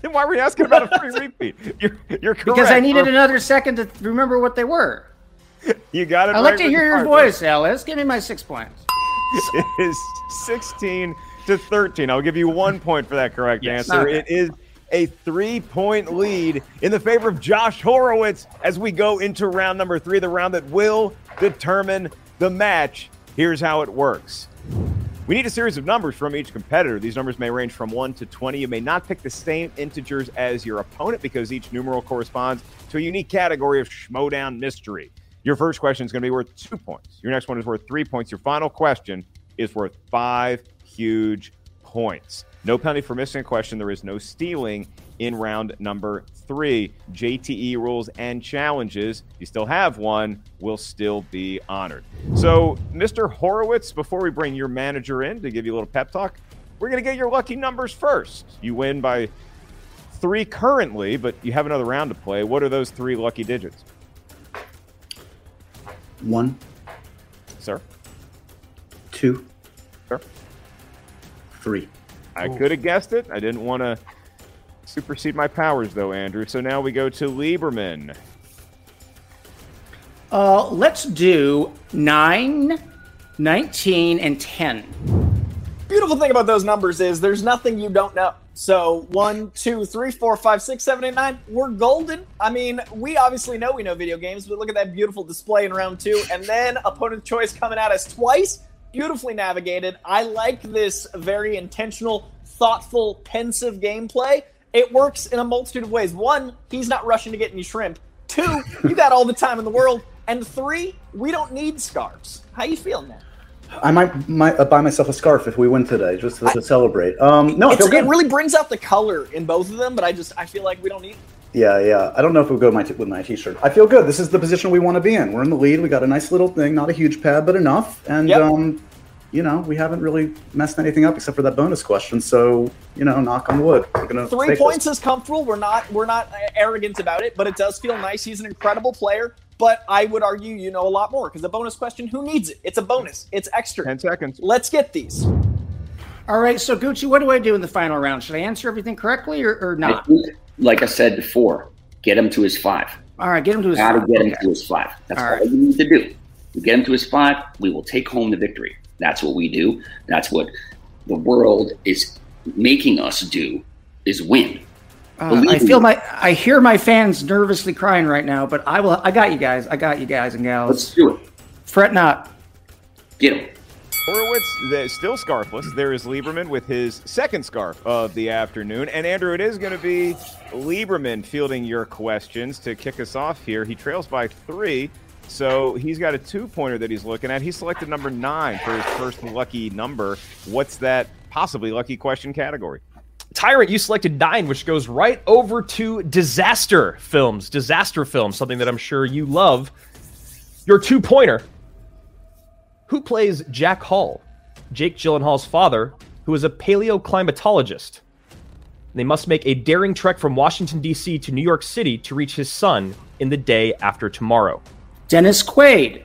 Then why were you asking about a free repeat? You're, you're correct. Because I needed For- another second to remember what they were. You got it. I like right to hear your voice, Ellis. Give me my six points. It is 16 to 13. I'll give you one point for that correct Yes. answer. It is a three point lead in the favor of Josh Horowitz as we go into round number three, the round that will determine the match. Here's how it works. We need a series of numbers from each competitor. These numbers may range from 1 to 20. You may not pick the same integers as your opponent because each numeral corresponds to a unique category of Schmoedown mystery. Your first question is going to be worth two points. Your next one is worth three points. Your final question is worth five huge points. No penalty for missing a question. There is no stealing in round number three. JTE rules and challenges, you still have one, will still be honored. So, Mr. Horowitz, before we bring your manager in to give you a little pep talk, we're going to get your lucky numbers first. You win by three currently, but you have another round to play. What are those three lucky digits? One, Sir? two, Sir? three. I could have guessed it. I didn't want to supersede my powers, though, Andrew. So now we go to Lieberman. Uh, let's do 9, 19, and 10. Beautiful thing about those numbers is there's nothing you don't know. So one, two, three, four, five, six, seven, eight, nine. We're golden. I mean, we obviously know we know video games, but look at that beautiful display in round two, and then opponent choice coming at us twice. Beautifully navigated. I like this very intentional, thoughtful, pensive gameplay. It works in a multitude of ways. One, he's not rushing to get any shrimp. Two, you got all the time in the world. And three, we don't need scarves. How you feeling, man? I might, might uh, buy myself a scarf if we win today, just to, to celebrate. Um, no, It's- it really brings out the color in both of them, but I just I feel like we don't need. Yeah, yeah. I don't know if we'll go with my t- with my t-shirt. I feel good. This is the position we want to be in. We're in the lead. We got a nice little thing, not a huge pad, but enough. And um, you know, we haven't really messed anything up except for that bonus question. So you know, knock on wood. We're gonna Three points This. is comfortable. We're not we're not uh, arrogant about it, but it does feel nice. He's an incredible player, but I would argue you know a lot more because the bonus question, who needs it? It's a bonus. It's extra. Ten seconds. Let's get these. All right, so Gucci, what do I do in the final round? Should I answer everything correctly or, or I not? think, like I said before, get him to his five. All right, get him to his Gotta five. get him Okay. to his five. That's All all, right. you need to do. We get him to his five, we will take home the victory. That's what we do. That's what the world is making us do is win. Uh, I me. feel my, I hear my fans nervously crying right now, but I will. I got you guys. I got you guys and gals. Let's do it. Fret not. Get him. Horowitz, still scarfless. There is Lieberman with his second scarf of the afternoon. And Andrew, it is going to be Lieberman fielding your questions to kick us off here. He trails by three, so he's got a two pointer that he's looking at. He selected number nine for his first lucky number. What's that possibly lucky question category? Tyrant, you selected nine, which goes right over to disaster films. Disaster films, something that I'm sure you love. Your two pointer. Who plays Jack Hall? Jake Gyllenhaal's father, who is a paleoclimatologist. They must make a daring trek from Washington, D.C. to New York City to reach his son in the day after tomorrow. Dennis Quaid.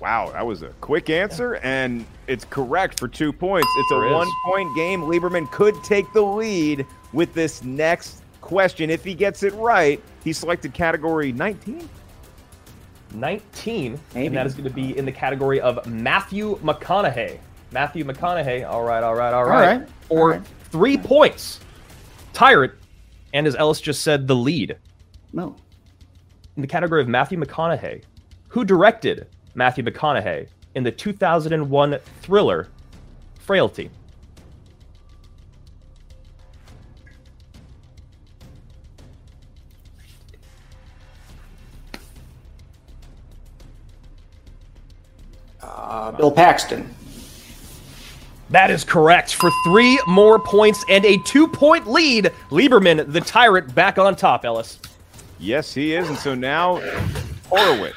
Wow, that was a quick answer, and it's correct for two points. It's Sure a one point game. Lieberman could take the lead with this next question. If he gets it right, he selected category 19. 19, and that is going to be in the category of Matthew McConaughey. Matthew McConaughey. All right, all right, all right. right, For three points. Tyrant, and as Ellis just said, the lead. No. In the category of Matthew McConaughey, who directed Matthew McConaughey in the 2001 thriller Frailty? Uh, Bill Paxton. That is correct. For three more points and a two point lead, Lieberman, the tyrant, back on top, Ellis. Yes, he is. And so now Horowitz,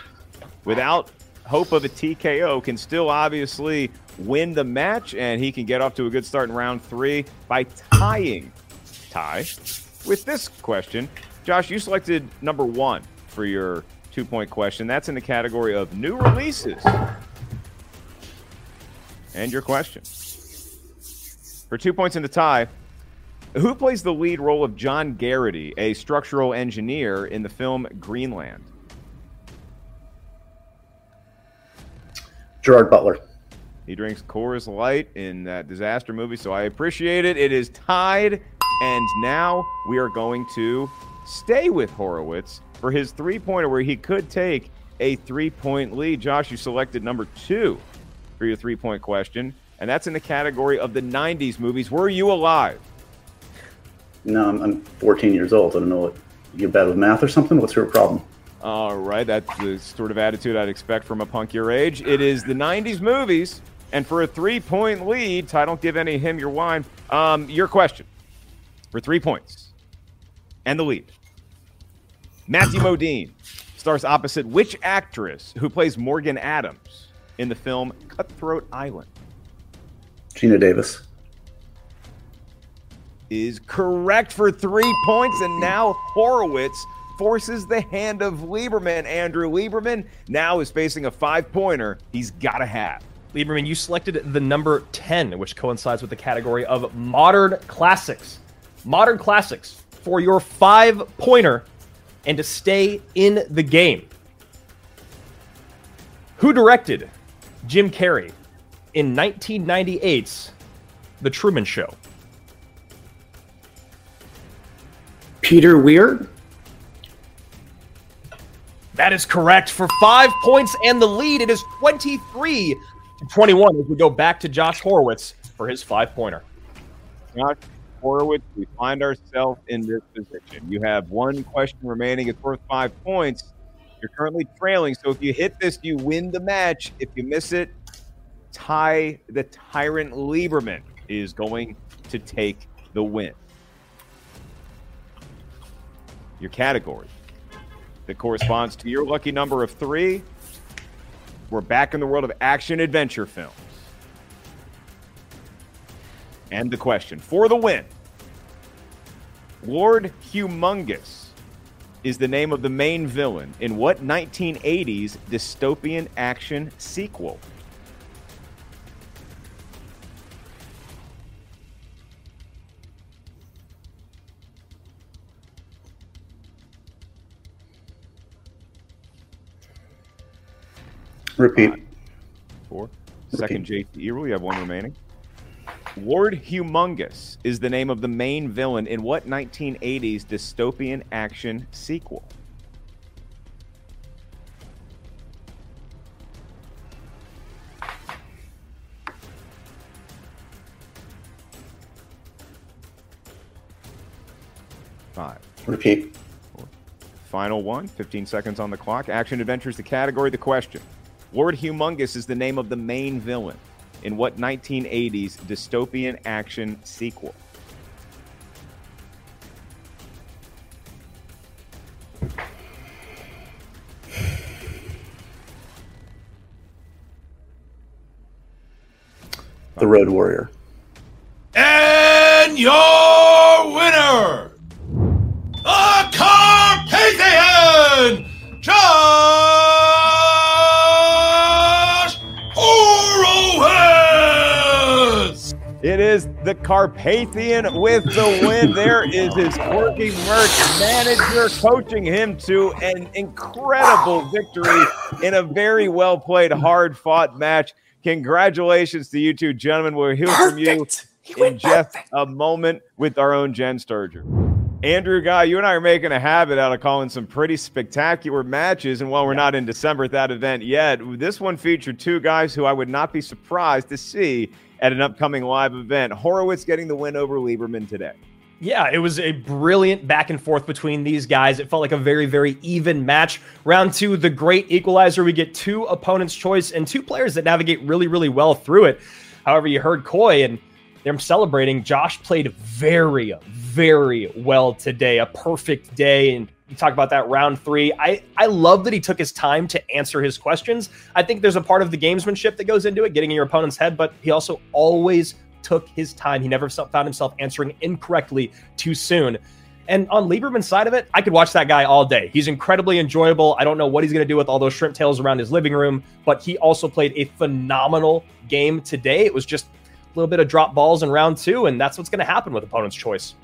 without hope of a TKO, can still obviously win the match, and he can get off to a good start in round three by tying tie with this question. Josh, you selected number one for your two point question. That's in the category of new releases. And your question. For two points in the tie, who plays the lead role of John Garrity, a structural engineer in the film Greenland? Gerard Butler. He drinks Coors Light in that disaster movie, so I appreciate it. It is tied, and now we are going to stay with Horowitz for his three pointer where he could take a three point lead. Josh, you selected number two for your three point question, and that's in the category of the 90s movies. Were you alive? No, I'm, I'm 14 years old. I don't know what you're bad with math or something. What's your problem? All right, that's the sort of attitude I'd expect from a punk your age. It is the 90s movies, and for a three point lead, I don't give any him your wine. Um, your question for three points and the lead. Matthew Modine stars opposite which actress who plays Morgan Adams in the film Cutthroat Island? Geena Davis. Is correct for three points, and now Horowitz forces the hand of Lieberman. Andrew Lieberman now is facing a five pointer he's got to have. Lieberman, you selected the number 10, which coincides with the category of modern classics. Modern classics for your five pointer and to stay in the game. Who directed Jim Carrey in 1998's The Truman Show? Peter Weir. That is correct for five points and the lead. It is 23 to 21 as we go back to Josh Horowitz for his five pointer. Josh Horowitz, we find ourselves in this position. You have one question remaining. It's worth five points. You're currently trailing. So if you hit this, you win the match. If you miss it, Ty the Tyrant Lieberman is going to take the win. Your category that corresponds to your lucky number of three. We're back in the world of action adventure films. And the question for the win Lord Humongous is the name of the main villain in what 1980s dystopian action sequel? Repeat. Four. Second JT Earl, you have one remaining. Lord Humongous is the name of the main villain in what 1980s dystopian action sequel? Five. Repeat. Final one, 15 seconds on the clock. Action Adventures, the category, the question. Lord Humongous is the name of the main villain in what 1980s dystopian action sequel? The Road Warrior. And your is the Carpathian with the win. There is his Quirky Mercs manager coaching him to an incredible victory in a very well played, hard fought match. Congratulations to you two gentlemen. We'll hear from you in just a moment with our own Jen Sturger. Andrew Guy, you and I are making a habit out of calling some pretty spectacular matches. And while we're not in December at that event yet, this one featured two guys who I would not be surprised to see at an upcoming live event. Horowitz getting the win over Lieberman today. Yeah, it was a brilliant back and forth between these guys. It felt like a very, very even match. Round two, the great equalizer. We get two opponents' choice and two players that navigate really, really well through it. However, you heard Coy and they're celebrating. Josh played very, very well today. A perfect day. And you talk about that round three. I, I love that he took his time to answer his questions. I think there's a part of the gamesmanship that goes into it, getting in your opponent's head, but he also always took his time. He never found himself answering incorrectly too soon. And on Lieberman's side of it, I could watch that guy all day. He's incredibly enjoyable. I don't know what he's going to do with all those shrimp tails around his living room, but he also played a phenomenal game today. It was just a little bit of drop balls in round two, and that's what's going to happen with opponent's choice.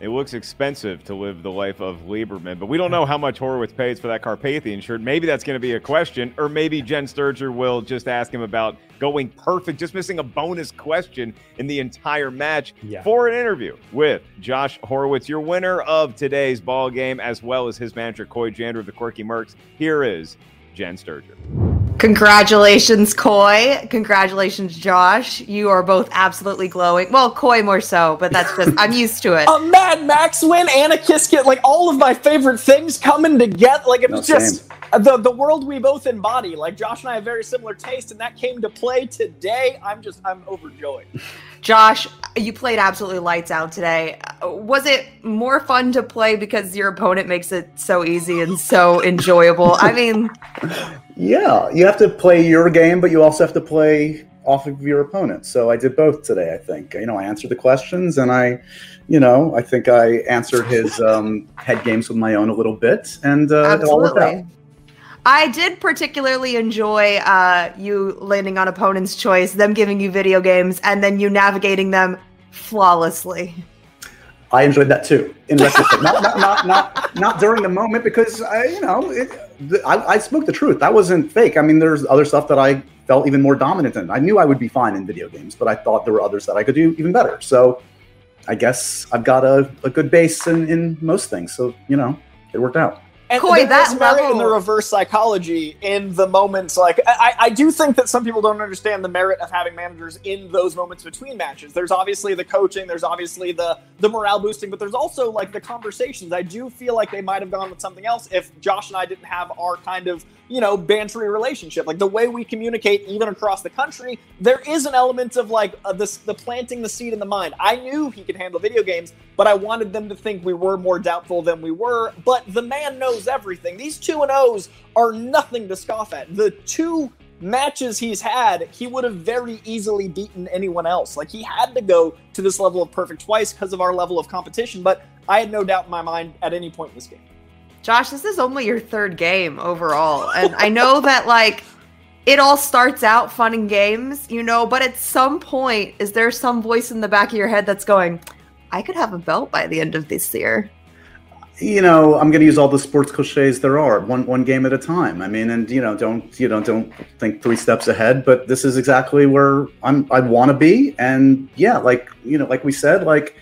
It looks expensive to live the life of Lieberman, but we don't know how much Horowitz pays for that Carpathian shirt. Maybe that's going to be a question, or maybe Jen Sturger will just ask him about going perfect, just missing a bonus question in the entire match Yeah. for an interview with Josh Horowitz, your winner of today's ball game, as well as his manager Coy Jandreau of the Quirky Mercs. Here is Jen Sturger. Congratulations, Coy. Congratulations, Josh. You are both absolutely glowing. Well, Coy more so, but that's just, I'm used to it. A Mad Max win and a Kiss Kit, like all of my favorite things coming together. Like it No, was just same. the the world we both embody. Like Josh and I have very similar taste, and that came to play today. I'm just I'm overjoyed. Josh, you played absolutely lights out today. Was it more fun to play because your opponent makes it so easy and so enjoyable? I mean, Yeah, you have to play your game, but you also have to play off of your opponent. So I did both today. I think you know I answered the questions, and I, you know, I think I answered his um, head games with my own a little bit, and uh, it all worked out. I did particularly enjoy uh, you landing on opponent's choice, them giving you video games, and then you navigating them flawlessly. I enjoyed that too. In retrospect, not, not not not not during the moment because I, you know, it, I, I spoke the truth. That wasn't fake. I mean, there's other stuff that I felt even more dominant in. I knew I would be fine in video games, but I thought there were others that I could do even better. So, I guess I've got a, a good base in, in most things. So you know, it worked out. And Coy, that merit in the reverse psychology in the moments. Like I, I do think that some people don't understand the merit of having managers in those moments between matches. There's obviously the coaching, there's obviously the the morale boosting, but there's also like the conversations. I do feel like they might have gone with something else if Josh and I didn't have our kind of you know bantery relationship. Like the way we communicate, even across the country, there is an element of like uh, this the planting the seed in the mind. I knew he could handle video games, but I wanted them to think we were more doubtful than we were. But the man knows everything. These two and O's are nothing to scoff at. The two matches he's had, he would have very easily beaten anyone else. Like he had to go to this level of perfect twice because of our level of competition. But I had no doubt in my mind at any point in this game. Josh, this is only your third game overall. And I know that, like, it all starts out fun and games, you know, but at some point, is there some voice in the back of your head that's going, I could have a belt by the end of this year? You know, I'm going to use all the sports cliches there are, one one game at a time. I mean, and you know, don't you know, don't think three steps ahead. But this is exactly where I'm. I want to be, and yeah, like you know, like we said, like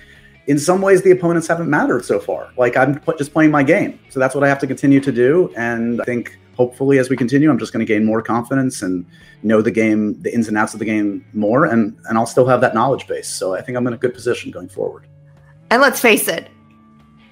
in some ways the opponents haven't mattered so far. Like I'm just playing my game, so that's what I have to continue to do. And I think hopefully as we continue, I'm just going to gain more confidence and know the game, the ins and outs of the game more, and and I'll still have that knowledge base. So I think I'm in a good position going forward. And let's face it,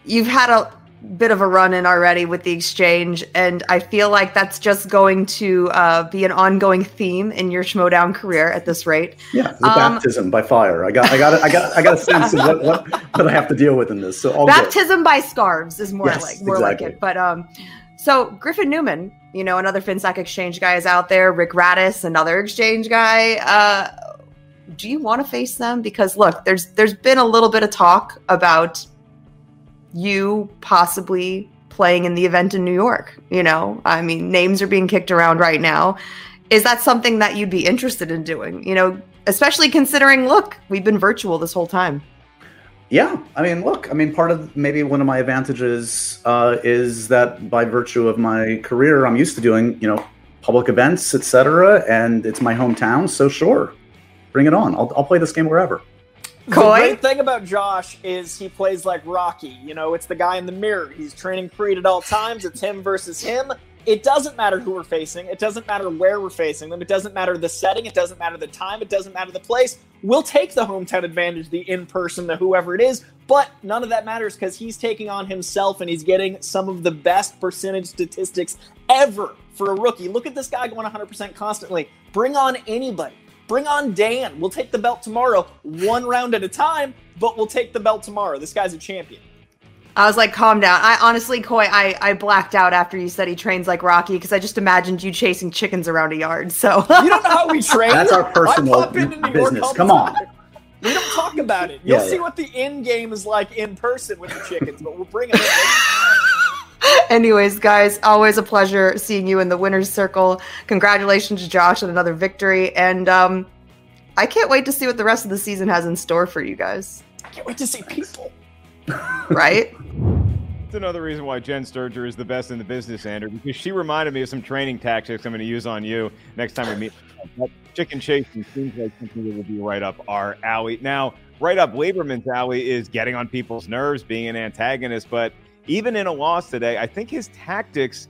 you've had a bit of a run in already with the exchange, and I feel like that's just going to uh, be an ongoing theme in your Schmoedown career at this rate. Yeah, the Um, baptism by fire. I got, I got, I got, I got a sense of what, what that I have to deal with in this. So all. Baptism by scarves is more Yes, like more like it. But um, so Griffin Newman, you know, another Finstock exchange guy is out there. Rick Radis, another exchange guy. Uh, do you want to face them? Because look, there's there's been a little bit of talk about you possibly playing in the event in New York. You know, I mean, names are being kicked around right now. Is that something that you'd be interested in doing? You know, especially considering, look, we've been virtual this whole time. Yeah, I mean, look, I mean, part of maybe one of my advantages uh, is that by virtue of my career, I'm used to doing, you know, public events, etc., and it's my hometown. So sure, bring it on. I'll, I'll play this game wherever. The great thing about Josh is he plays like Rocky. You know, it's the guy in the mirror. He's training Creed at all times. It's him versus him. It doesn't matter who we're facing. It doesn't matter where we're facing them. It doesn't matter the setting. It doesn't matter the time. It doesn't matter the place. We'll take the hometown advantage, the in person, the whoever it is. But none of that matters because he's taking on himself and he's getting some of the best percentage statistics ever for a rookie. Look at this guy going 100% constantly. Bring on anybody. Bring on Dan. We'll take the belt tomorrow, one round at a time, but we'll take the belt tomorrow. This guy's a champion. I was like, calm down. I honestly, Coy, I, I blacked out after you said he trains like Rocky because I just imagined you chasing chickens around a yard. So you don't know how we train. That's our personal I pop into New York business. Come on. We don't talk about it. You'll Yeah, see yeah. what the end game is like in person with the chickens, but we'll bring it. Anyways, guys, always a pleasure seeing you in the winner's circle. Congratulations, Josh, on another victory. And um, I can't wait to see what the rest of the season has in store for you guys. I can't wait to see people. Right? It's another reason why Jen Sturger is the best in the business, Andrew, because she reminded me of some training tactics I'm going to use on you next time we meet. That Chicken chasing seems like something that will be right up our alley. Now, right up Lieberman's alley is getting on people's nerves, being an antagonist, but even in a loss today, I think his tactics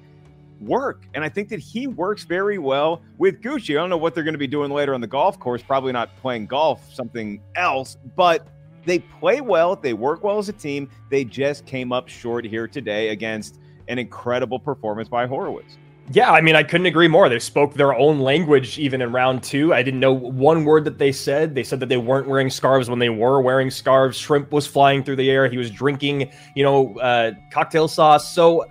work. And I think that he works very well with Gucci. I don't know what they're going to be doing later on the golf course, probably not playing golf, something else, but they play well, they work well as a team. They just came up short here today against an incredible performance by Horowitz. Yeah, I mean, I couldn't agree more. They spoke their own language even in round two. I didn't know one word that they said. They said that they weren't wearing scarves when they were wearing scarves. Shrimp was flying through the air. He was drinking, you know, uh, cocktail sauce. So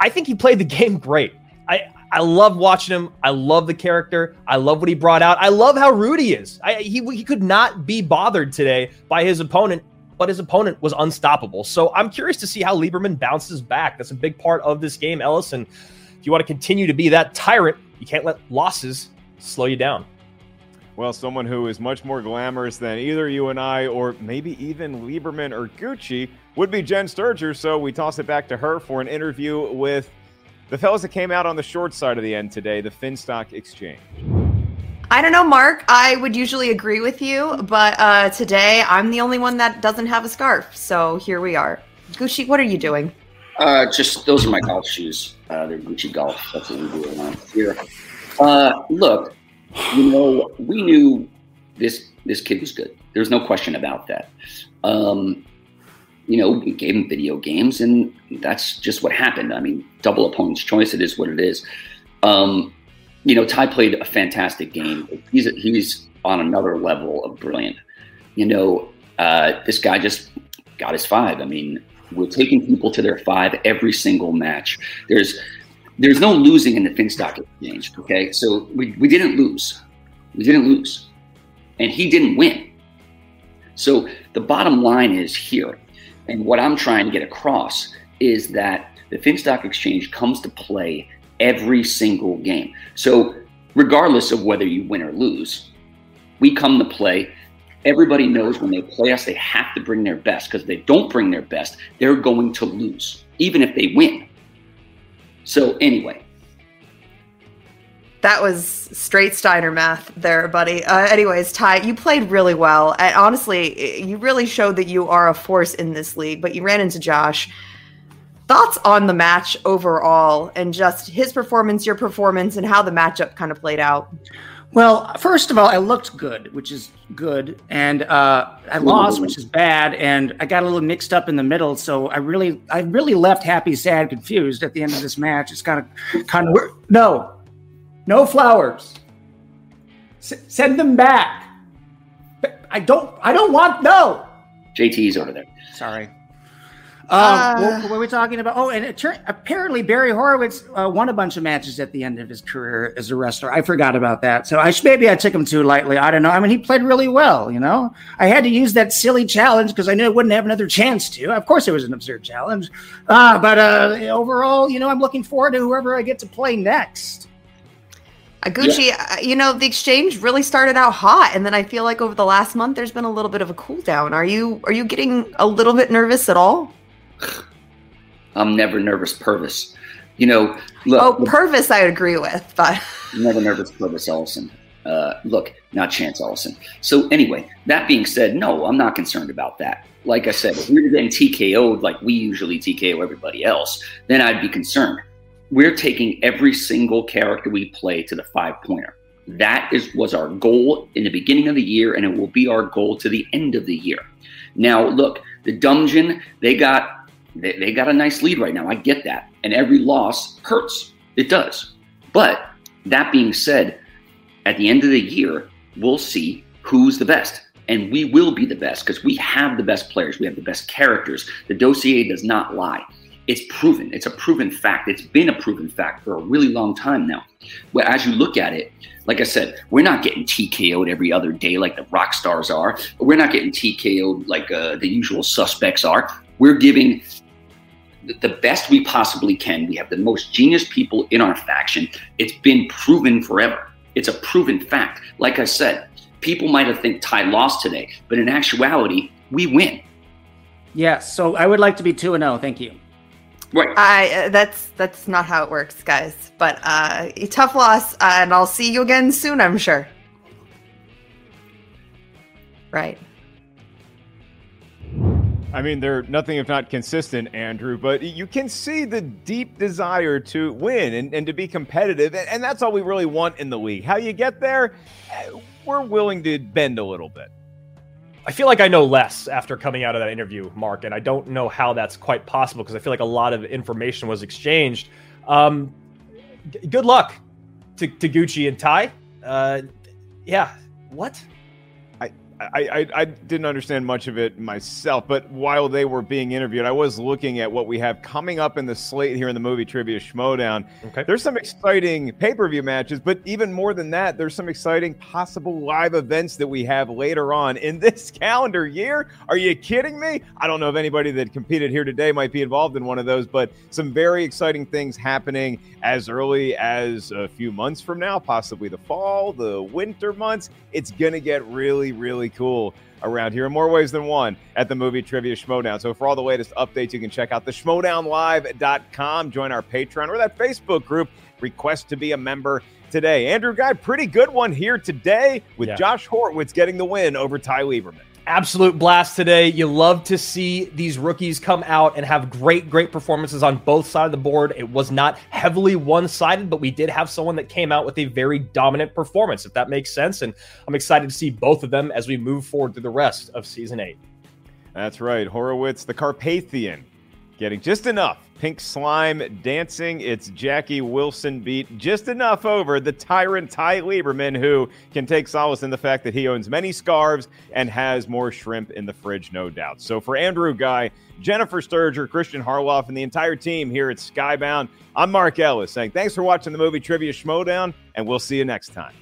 I think he played the game great. I, I love watching him. I love the character. I love what he brought out. I love how rude he is. I, he, he could not be bothered today by his opponent, but his opponent was unstoppable. So I'm curious to see how Lieberman bounces back. That's a big part of this game, Ellison. If you want to continue to be that tyrant, you can't let losses slow you down. Well, someone who is much more glamorous than either you and I, or maybe even Lieberman or Gucci, would be Jen Sturger. So we toss it back to her for an interview with the fellas that came out on the short side of the end today, the Finstock Exchange. I don't know, Mark. I would usually agree with you, but uh, today I'm the only one that doesn't have a scarf. So here we are. Gucci, what are you doing? Uh, just those are my golf shoes. Uh, they're Gucci golf. That's what we do around here. Uh, look, you know, we knew this this kid was good. There's no question about that. Um, you know, we gave him video games, and that's just what happened. I mean, double opponent's choice. It is what it is. Um, you know, Ty played a fantastic game. He's he's on another level of brilliant. You know, uh, this guy just got his five. I mean, we're taking people to their five every single match. There's there's no losing in the Finstock exchange. Okay, so we, we didn't lose. We didn't lose, and he didn't win. So the bottom line is here, and what I'm trying to get across is that the Finstock exchange comes to play every single game. So regardless of whether you win or lose, we come to play Everybody knows when they play us, they have to bring their best because they don't bring their best, they're going to lose, even if they win. So, anyway. That was straight Steiner math there, buddy. Uh, anyways, Ty, you played really well. And honestly, you really showed that you are a force in this league, but you ran into Josh. Thoughts on the match overall and just his performance, your performance, and how the matchup kind of played out? Well, first of all, I looked good, which is good, and uh, I lost, which is bad, and I got a little mixed up in the middle. So I really, I really left happy, sad, confused at the end of this match. It's kind of, kind of no, no flowers. S- send them back. I don't, I don't want no. JT's over there. Sorry. Um, uh, what, what, were we talking about? Oh, and it, apparently Barry Horowitz uh, won a bunch of matches at the end of his career as a wrestler. I forgot about that. So I maybe I took him too lightly. I don't know. I mean, he played really well. You know, I had to use that silly challenge because I knew I wouldn't have another chance to. Of course, it was an absurd challenge. Uh, but uh, overall, you know, I'm looking forward to whoever I get to play next. Gucci, yeah. Uh, you know, the exchange really started out hot, and then I feel like over the last month, there's been a little bit of a cool down. Are you are you getting a little bit nervous at all? I'm never nervous, Pervis. You know, look. Oh, Pervis, I agree with, but never nervous, Pervis Ellison. Uh, look, not Chance Ellison. So anyway, that being said, no, I'm not concerned about that. Like I said, if we were getting TKO'd like we usually TKO everybody else, then I'd be concerned. We're taking every single character we play to the five pointer. That is was our goal in the beginning of the year, and it will be our goal to the end of the year. Now, look, the dungeon they got they, they got a nice lead right now. I get that. And every loss hurts. It does. But that being said, at the end of the year, we'll see who's the best. And we will be the best because we have the best players. We have the best characters. The dossier does not lie. It's proven. It's a proven fact. It's been a proven fact for a really long time now. But as you look at it, like I said, we're not getting TKO'd every other day like the rock stars are. We're not getting TKO'd like uh, the usual suspects are. We're giving the best we possibly can. We have the most genius people in our faction. It's been proven forever. It's a proven fact. Like I said, people might have think Ty lost today, but in actuality, we win. Yes. So I would like to be two and zero. Oh. Thank you. Right. I uh, that's that's not how it works, guys. But uh, tough loss, uh, and I'll see you again soon. I'm sure. Right. I mean, they're nothing if not consistent, Andrew, but you can see the deep desire to win and, and to be competitive. And, and that's all we really want in the league. How you get there, we're willing to bend a little bit. I feel like I know less after coming out of that interview, Mark, and I don't know how that's quite possible because I feel like a lot of information was exchanged. Um, g- good luck to, to Gucci and Ty. Uh, yeah, what? I, I, I didn't understand much of it myself, but while they were being interviewed, I was looking at what we have coming up in the slate here in the movie trivia Schmoedown. Okay. There's some exciting pay per view matches, but even more than that, there's some exciting possible live events that we have later on in this calendar year. Are you kidding me? I don't know if anybody that competed here today might be involved in one of those, but some very exciting things happening as early as a few months from now, possibly the fall, the winter months. It's going to get really, really cool around here. In more ways than one at the movie trivia schmoedown. So for all the latest updates you can check out the schmodownlive.com join our patreon or that facebook group. Request to be a member today. Andrew guy pretty good one here today with Yeah. josh Horowitz getting the win over ty lieberman absolute blast today. You love to see these rookies come out and have great, great performances on both sides of the board. It was not heavily one sided, but we did have someone that came out with a very dominant performance, if that makes sense. And I'm excited to see both of them as we move forward through the rest of season eight. That's right. Horowitz, the Carpathian, getting just enough pink slime dancing. It's Jackie Wilson beat just enough over the tyrant Ty Lieberman, who can take solace in the fact that he owns many scarves and has more shrimp in the fridge, no doubt. So for Andrew Guy, Jennifer Sturger, Kristian Harloff, and the entire team here at Skybound, I'm Mark Ellis saying thanks for watching the movie Trivia Schmoedown, and we'll see you next time.